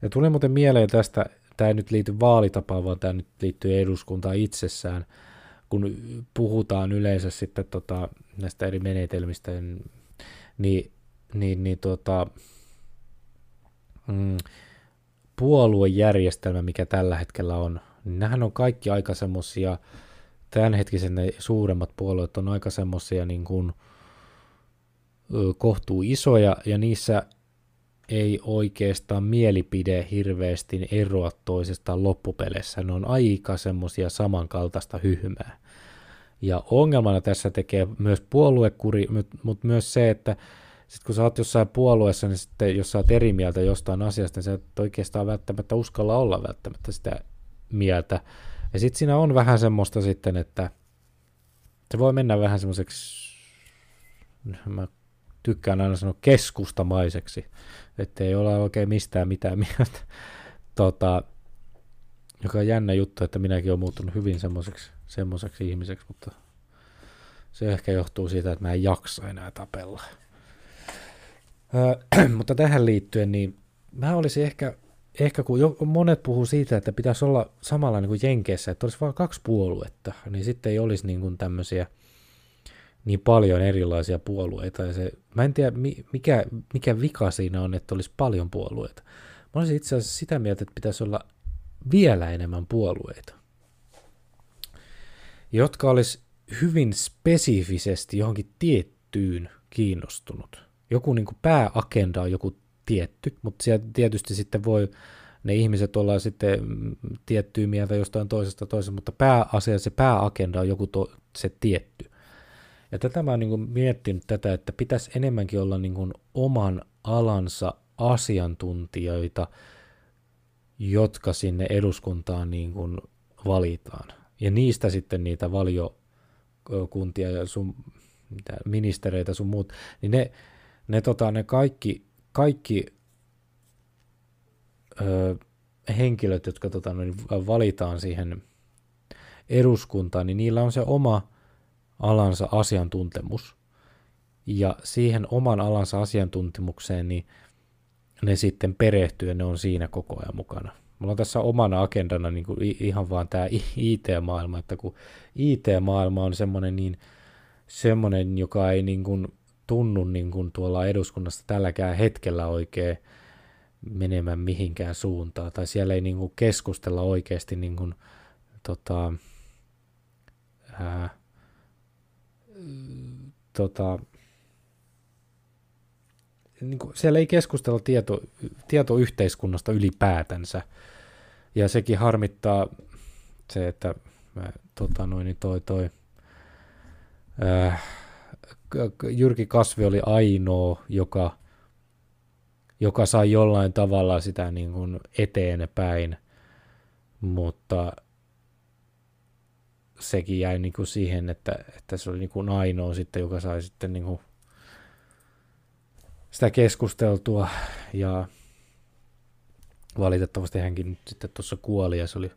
Ja tuli muuten mieleen tästä, tämä ei nyt liity vaalitapaan, vaan tämä nyt liittyy eduskuntaan itsessään, kun puhutaan yleensä sitten tota, näistä eri menetelmistä, niin, niin, niin tota, mm, puoluejärjestelmä, mikä tällä hetkellä on, niin nämähän on kaikki aika semmoisia, tämänhetkisen ne suuremmat puolueet on aika semmoisia niin kuin, kohtuu isoja, ja niissä ei oikeastaan mielipide hirveästi eroa toisestaan loppupeleissä. Ne on aika semmoisia samankaltaista hyhmää. Ja ongelmana tässä tekee myös puoluekuri, mutta myös se, että sitten kun sä oot jossain puolueessa, niin sitten jos sä oot eri mieltä jostain asiasta, niin sä et oikeastaan välttämättä uskalla olla välttämättä sitä mieltä. Ja sitten siinä on vähän semmoista sitten, että se voi mennä vähän semmoiseksi, mä tykkään aina sanoa keskustamaiseksi, ettei ole oikein mistään mitään mieltä. Tota, joka on jännä juttu, että minäkin olen muuttunut hyvin semmoiseksi, semmoiseksi ihmiseksi, mutta se ehkä johtuu siitä, että mä en jaksa enää tapella. Öö, [clears throat] mutta tähän liittyen, niin mä olisin ehkä, ehkä kun monet puhuu siitä, että pitäisi olla samalla niin kuin Jenkeissä, että olisi vain kaksi puoluetta, niin sitten ei olisi niin kuin tämmöisiä – niin paljon erilaisia puolueita. Ja se, mä en tiedä, mikä, mikä vika siinä on, että olisi paljon puolueita. Mä olisin itse asiassa sitä mieltä, että pitäisi olla vielä enemmän puolueita, jotka olisi hyvin spesifisesti johonkin tiettyyn kiinnostunut. Joku niin kuin pääagenda on joku tietty, mutta siellä tietysti sitten voi ne ihmiset olla sitten tiettyä mieltä jostain toisesta toisesta, mutta pääasia, se pääagenda on joku to, se tietty. Ja tätä mä oon niin miettinyt tätä, että pitäisi enemmänkin olla niin kuin oman alansa asiantuntijoita, jotka sinne eduskuntaan niin kuin valitaan. Ja niistä sitten niitä valio, kuntia ja sun ministereitä sun muut, niin ne, ne, tota, ne kaikki, kaikki ö, henkilöt, jotka tota, niin valitaan siihen eduskuntaan, niin niillä on se oma alansa asiantuntemus. Ja siihen oman alansa asiantuntemukseen, niin ne sitten perehtyy ja ne on siinä koko ajan mukana. Mulla on tässä omana agendana niin kuin ihan vaan tämä IT-maailma, että kun IT-maailma on semmoinen, niin, semmoinen joka ei niin kuin tunnu niin kuin tuolla eduskunnassa tälläkään hetkellä oikein menemään mihinkään suuntaan, tai siellä ei niin kuin keskustella oikeasti niin kuin, tota, ää, tota, niin kuin, siellä ei keskustella tieto, tietoyhteiskunnasta ylipäätänsä. Ja sekin harmittaa se, että mä, tota noin, niin toi, toi, äh, Jyrki Kasvi oli ainoa, joka, joka sai jollain tavalla sitä niin kuin eteenpäin, mutta sekin jäi niin kuin siihen, että, että se oli niin kuin ainoa sitten, joka sai sitten niin kuin sitä keskusteltua ja valitettavasti hänkin nyt sitten tuossa kuoli ja se oli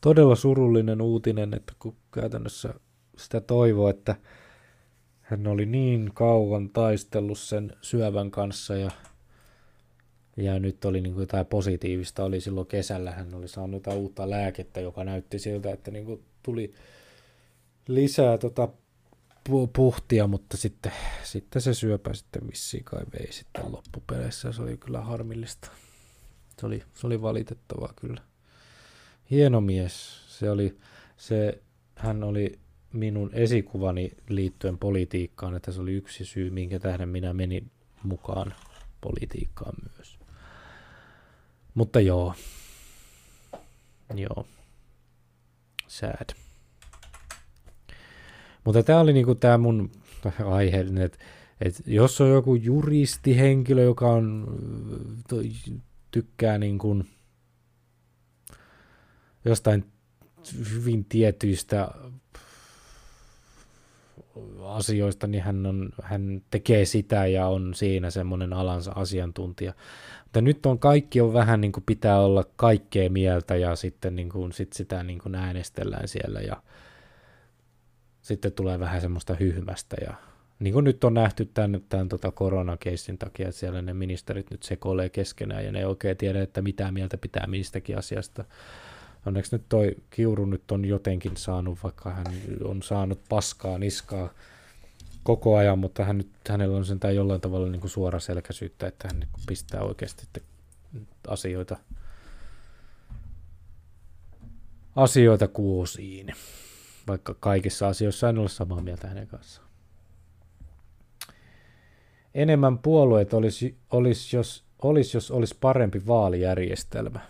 todella surullinen uutinen, että kun käytännössä sitä toivoa, että hän oli niin kauan taistellut sen syövän kanssa ja, ja nyt oli niin kuin jotain positiivista. Oli silloin kesällä, hän oli saanut jotain uutta lääkettä, joka näytti siltä, että niin kuin tuli lisää tota puhtia, mutta sitten, sitten se syöpä sitten vissiin kai vei sitten loppupeleissä. Se oli kyllä harmillista. Se oli, se oli valitettavaa kyllä. Hieno mies. Se oli, se, hän oli minun esikuvani liittyen politiikkaan, että se oli yksi syy, minkä tähden minä menin mukaan politiikkaan myös. Mutta joo. Joo. Sad. Mutta tämä oli niinku tämä mun [laughs] aihe, että et jos on joku juristihenkilö, joka on, tykkää niinku jostain hyvin tietyistä asioista, niin hän, on, hän tekee sitä ja on siinä semmoinen alansa asiantuntija. Mutta nyt on kaikki on vähän niin kuin pitää olla kaikkea mieltä ja sitten niin kuin, sit sitä niin kuin äänestellään siellä ja sitten tulee vähän semmoista hyhmästä ja niin kuin nyt on nähty tämän, tämän tota koronakeissin takia, että siellä ne ministerit nyt sekoilee keskenään ja ne ei oikein tiedä, että mitä mieltä pitää mistäkin asiasta. Onneksi nyt toi Kiuru nyt on jotenkin saanut, vaikka hän on saanut paskaa, niskaa koko ajan, mutta hän nyt, hänellä on sentään jollain tavalla niin kuin suora selkäisyyttä, että hän niin pistää oikeasti asioita, asioita kuosiin vaikka kaikissa asioissa en ole samaa mieltä hänen kanssaan. Enemmän puolueet olisi, olisi, jos, olisi, jos olisi parempi vaalijärjestelmä.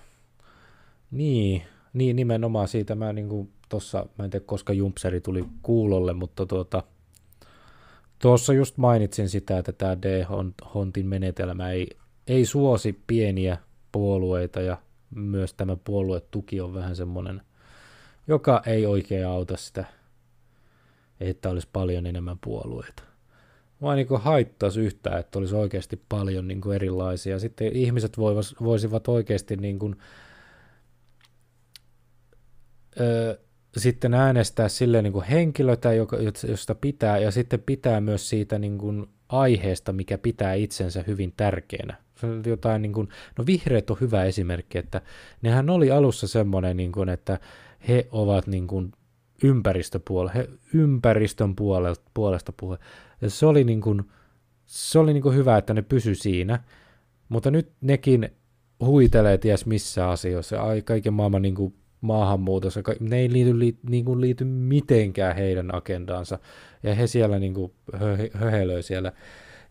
Niin, niin nimenomaan siitä mä niin tuossa, mä en tiedä koska Jumpseri tuli kuulolle, mutta tuota, tuossa just mainitsin sitä, että tämä D-Hontin menetelmä ei, ei suosi pieniä puolueita ja myös tämä puoluetuki on vähän semmoinen joka ei oikein auta sitä, että olisi paljon enemmän puolueita. Vaan niin haittaisi yhtään, että olisi oikeasti paljon niin erilaisia. Sitten ihmiset voivas, voisivat oikeasti niin kuin, sitten äänestää silleen niin henkilötä, josta pitää, ja sitten pitää myös siitä niin kuin aiheesta, mikä pitää itsensä hyvin tärkeänä. Jotain, niin kuin, no vihreät on hyvä esimerkki, että nehän oli alussa semmoinen, niin kuin, että he ovat niin kuin ympäristöpuolella, he ympäristön puolesta, puolesta puhe. Ja se oli, niin kuin, se oli niin kuin hyvä, että ne pysy siinä, mutta nyt nekin huitelee ties missä asioissa, ai kaiken maailman niin kuin maahanmuutossa, ne ei liity, li, niin kuin liity mitenkään heidän agendaansa, ja he siellä niin kuin hö, höhelöi siellä.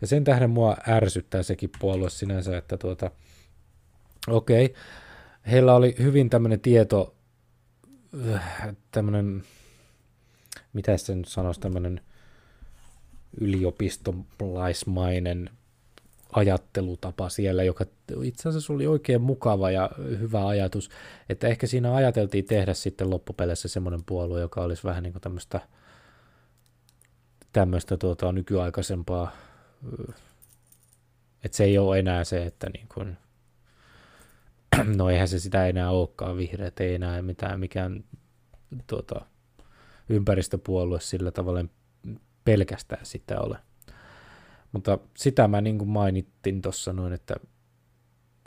Ja sen tähden mua ärsyttää sekin puolue sinänsä, että tuota, okei, okay, heillä oli hyvin tämmöinen tieto, tämmöinen, mitä se nyt sanoisi, tämmöinen yliopistolaismainen ajattelutapa siellä, joka itse asiassa oli oikein mukava ja hyvä ajatus, että ehkä siinä ajateltiin tehdä sitten loppupeleissä semmoinen puolue, joka olisi vähän niin kuin tämmöistä tämmöistä tuota, nykyaikaisempaa, että se ei ole enää se, että niin kuin, [clears throat] no eihän se sitä enää olekaan, vihreät ei enää mitään mikään tuota, ympäristöpuolue sillä tavalla pelkästään sitä ole. Mutta sitä mä niin kuin mainittin tuossa noin, että,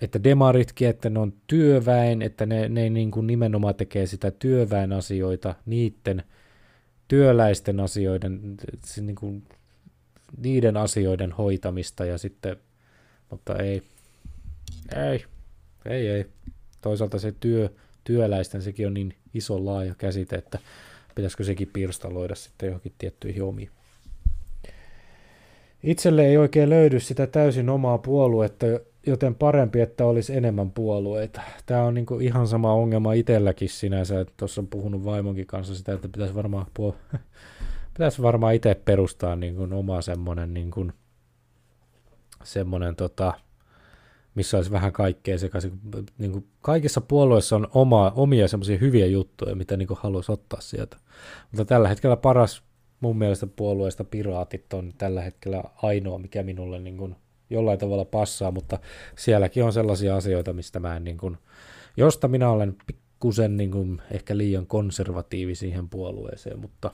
että demaritkin, että ne on työväen, että ne, ne niin kuin nimenomaan tekee sitä työväen asioita, niiden työläisten asioiden, niin kuin, niiden asioiden hoitamista ja sitten, mutta ei, ei, ei, ei. Toisaalta se työ, työläisten, sekin on niin iso laaja käsite, että pitäisikö sekin pirstaloida sitten johonkin tiettyihin omiin. Itselle ei oikein löydy sitä täysin omaa puoluetta, joten parempi, että olisi enemmän puolueita. Tämä on niinku ihan sama ongelma itselläkin sinänsä, tuossa on puhunut vaimonkin kanssa sitä, että pitäisi varmaan, puol- [laughs] pitäisi varmaan itse perustaa niinku oma semmoinen, niinku, semmoinen tota, missä olisi vähän kaikkea sekaisin. Niin kuin kaikissa puolueissa on oma, omia semmoisia hyviä juttuja, mitä niin haluaisi ottaa sieltä. Mutta tällä hetkellä paras mun mielestä puolueesta piraatit on tällä hetkellä ainoa, mikä minulle niin kuin jollain tavalla passaa, mutta sielläkin on sellaisia asioita, mistä mä en niin kuin, josta minä olen pikkusen niin kuin ehkä liian konservatiivi siihen puolueeseen, mutta,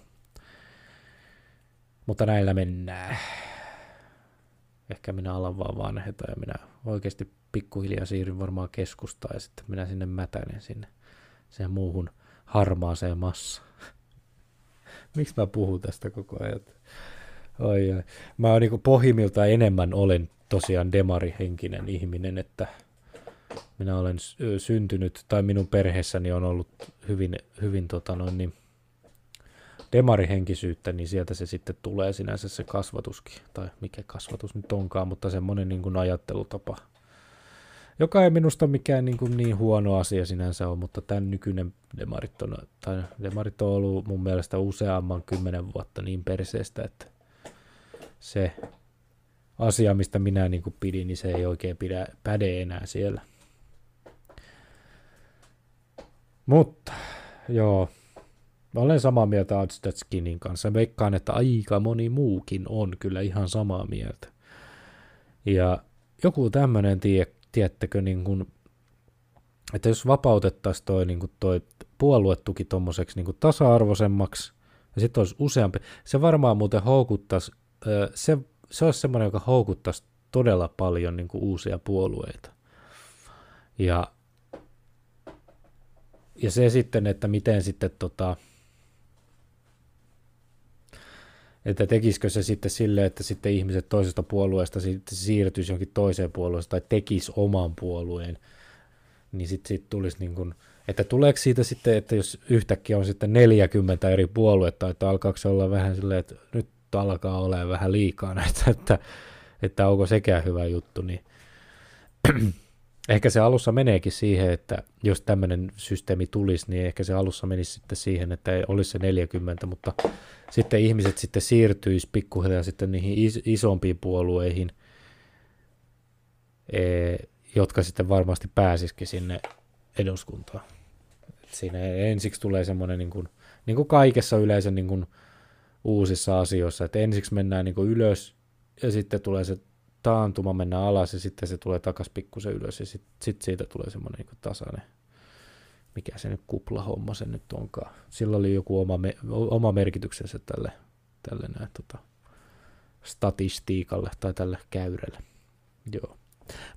mutta näillä mennään. Ehkä minä alan vaan vanheta ja minä oikeasti pikkuhiljaa siirryn varmaan keskustaan ja sitten minä sinne mätänen sinne sen muuhun harmaaseen massaan. Miksi mä puhun tästä koko ajan? Oi, oi. Mä oon niin pohjimmilta enemmän olen tosiaan demarihenkinen ihminen, että minä olen syntynyt, tai minun perheessäni on ollut hyvin, hyvin tota noin, niin, demarihenkisyyttä, niin sieltä se sitten tulee sinänsä se kasvatuskin, tai mikä kasvatus nyt onkaan, mutta semmoinen niin ajattelutapa, joka ei minusta mikään niin, kuin niin huono asia sinänsä ole, mutta tämän nykyinen demarit on, tai demarit on ollut mun mielestä useamman kymmenen vuotta niin perseestä, että se asia, mistä minä niin kuin pidin, niin se ei oikein pidä, päde enää siellä. Mutta, joo, Mä olen samaa mieltä Adstad Skinin kanssa. Veikkaan, että aika moni muukin on kyllä ihan samaa mieltä. Ja joku tämmöinen, tie, tiettäkö, niin kuin, että jos vapautettaisiin toi, niin kuin toi puoluetuki tuommoiseksi niin kuin tasa-arvoisemmaksi, ja sitten olisi useampi, se varmaan muuten houkuttaisi, se, se olisi semmoinen, joka houkuttaisi todella paljon niin kuin uusia puolueita. Ja, ja se sitten, että miten sitten tota, että tekisikö se sitten sille, että sitten ihmiset toisesta puolueesta siirtyisi johonkin toiseen puolueeseen tai tekisi oman puolueen, niin sitten sit tulisi niin kuin, että tuleeko siitä sitten, että jos yhtäkkiä on sitten 40 eri puoluetta, että alkaako se olla vähän silleen, että nyt alkaa olla vähän liikaa näitä, että, että onko sekään hyvä juttu, niin ehkä se alussa meneekin siihen, että jos tämmöinen systeemi tulisi, niin ehkä se alussa menisi sitten siihen, että olisi se 40, mutta sitten ihmiset sitten siirtyisi pikkuhiljaa sitten niihin is- isompiin puolueihin, e, jotka sitten varmasti pääsisikin sinne eduskuntaan. Siinä ensiksi tulee semmoinen, niin kuin, niin kuin kaikessa yleensä niin kuin uusissa asioissa, että ensiksi mennään niin kuin ylös ja sitten tulee se taantuma mennä alas ja sitten se tulee takas pikkusen ylös ja sitten sit siitä tulee semmoinen niin tasainen, mikä se nyt kuplahomma se nyt onkaan. Sillä oli joku oma, me, oma merkityksensä tälle, tälle näin, tota, statistiikalle tai tälle käyrälle. Joo.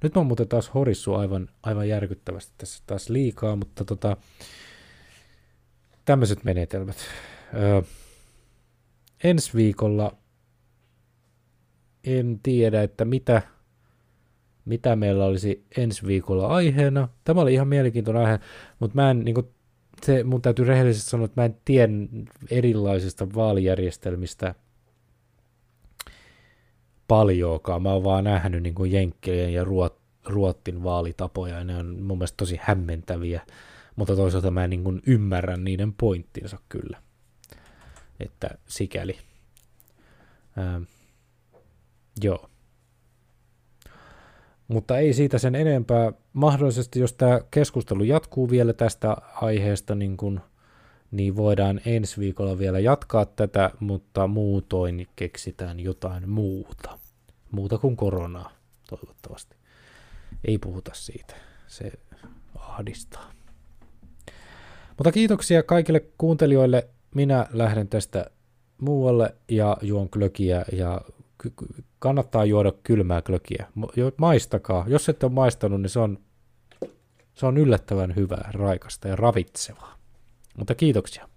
Nyt mä oon muuten taas horissu aivan, aivan järkyttävästi tässä taas liikaa, mutta tota, tämmöiset menetelmät. Öö, ensi viikolla en tiedä, että mitä, mitä meillä olisi ensi viikolla aiheena. Tämä oli ihan mielenkiintoinen aihe, mutta mä en, niin kuin, se, mun täytyy rehellisesti sanoa, että mä en tiedä erilaisista vaalijärjestelmistä paljoakaan. Mä oon vaan nähnyt niin kuin Jenkkien ja Ruot, Ruottin vaalitapoja, ja ne on mun mielestä tosi hämmentäviä, mutta toisaalta mä en niin kuin ymmärrä niiden pointtinsa kyllä. Että sikäli. Ähm Joo. Mutta ei siitä sen enempää. Mahdollisesti, jos tämä keskustelu jatkuu vielä tästä aiheesta niin kuin niin voidaan ensi viikolla vielä jatkaa tätä, mutta muutoin keksitään jotain muuta. Muuta kuin koronaa, toivottavasti. Ei puhuta siitä. Se ahdistaa. Mutta kiitoksia kaikille kuuntelijoille. Minä lähden tästä muualle ja juon klökiä ja kannattaa juoda kylmää klökiä. Maistakaa. Jos ette ole maistanut, niin se on, se on yllättävän hyvää, raikasta ja ravitsevaa. Mutta kiitoksia.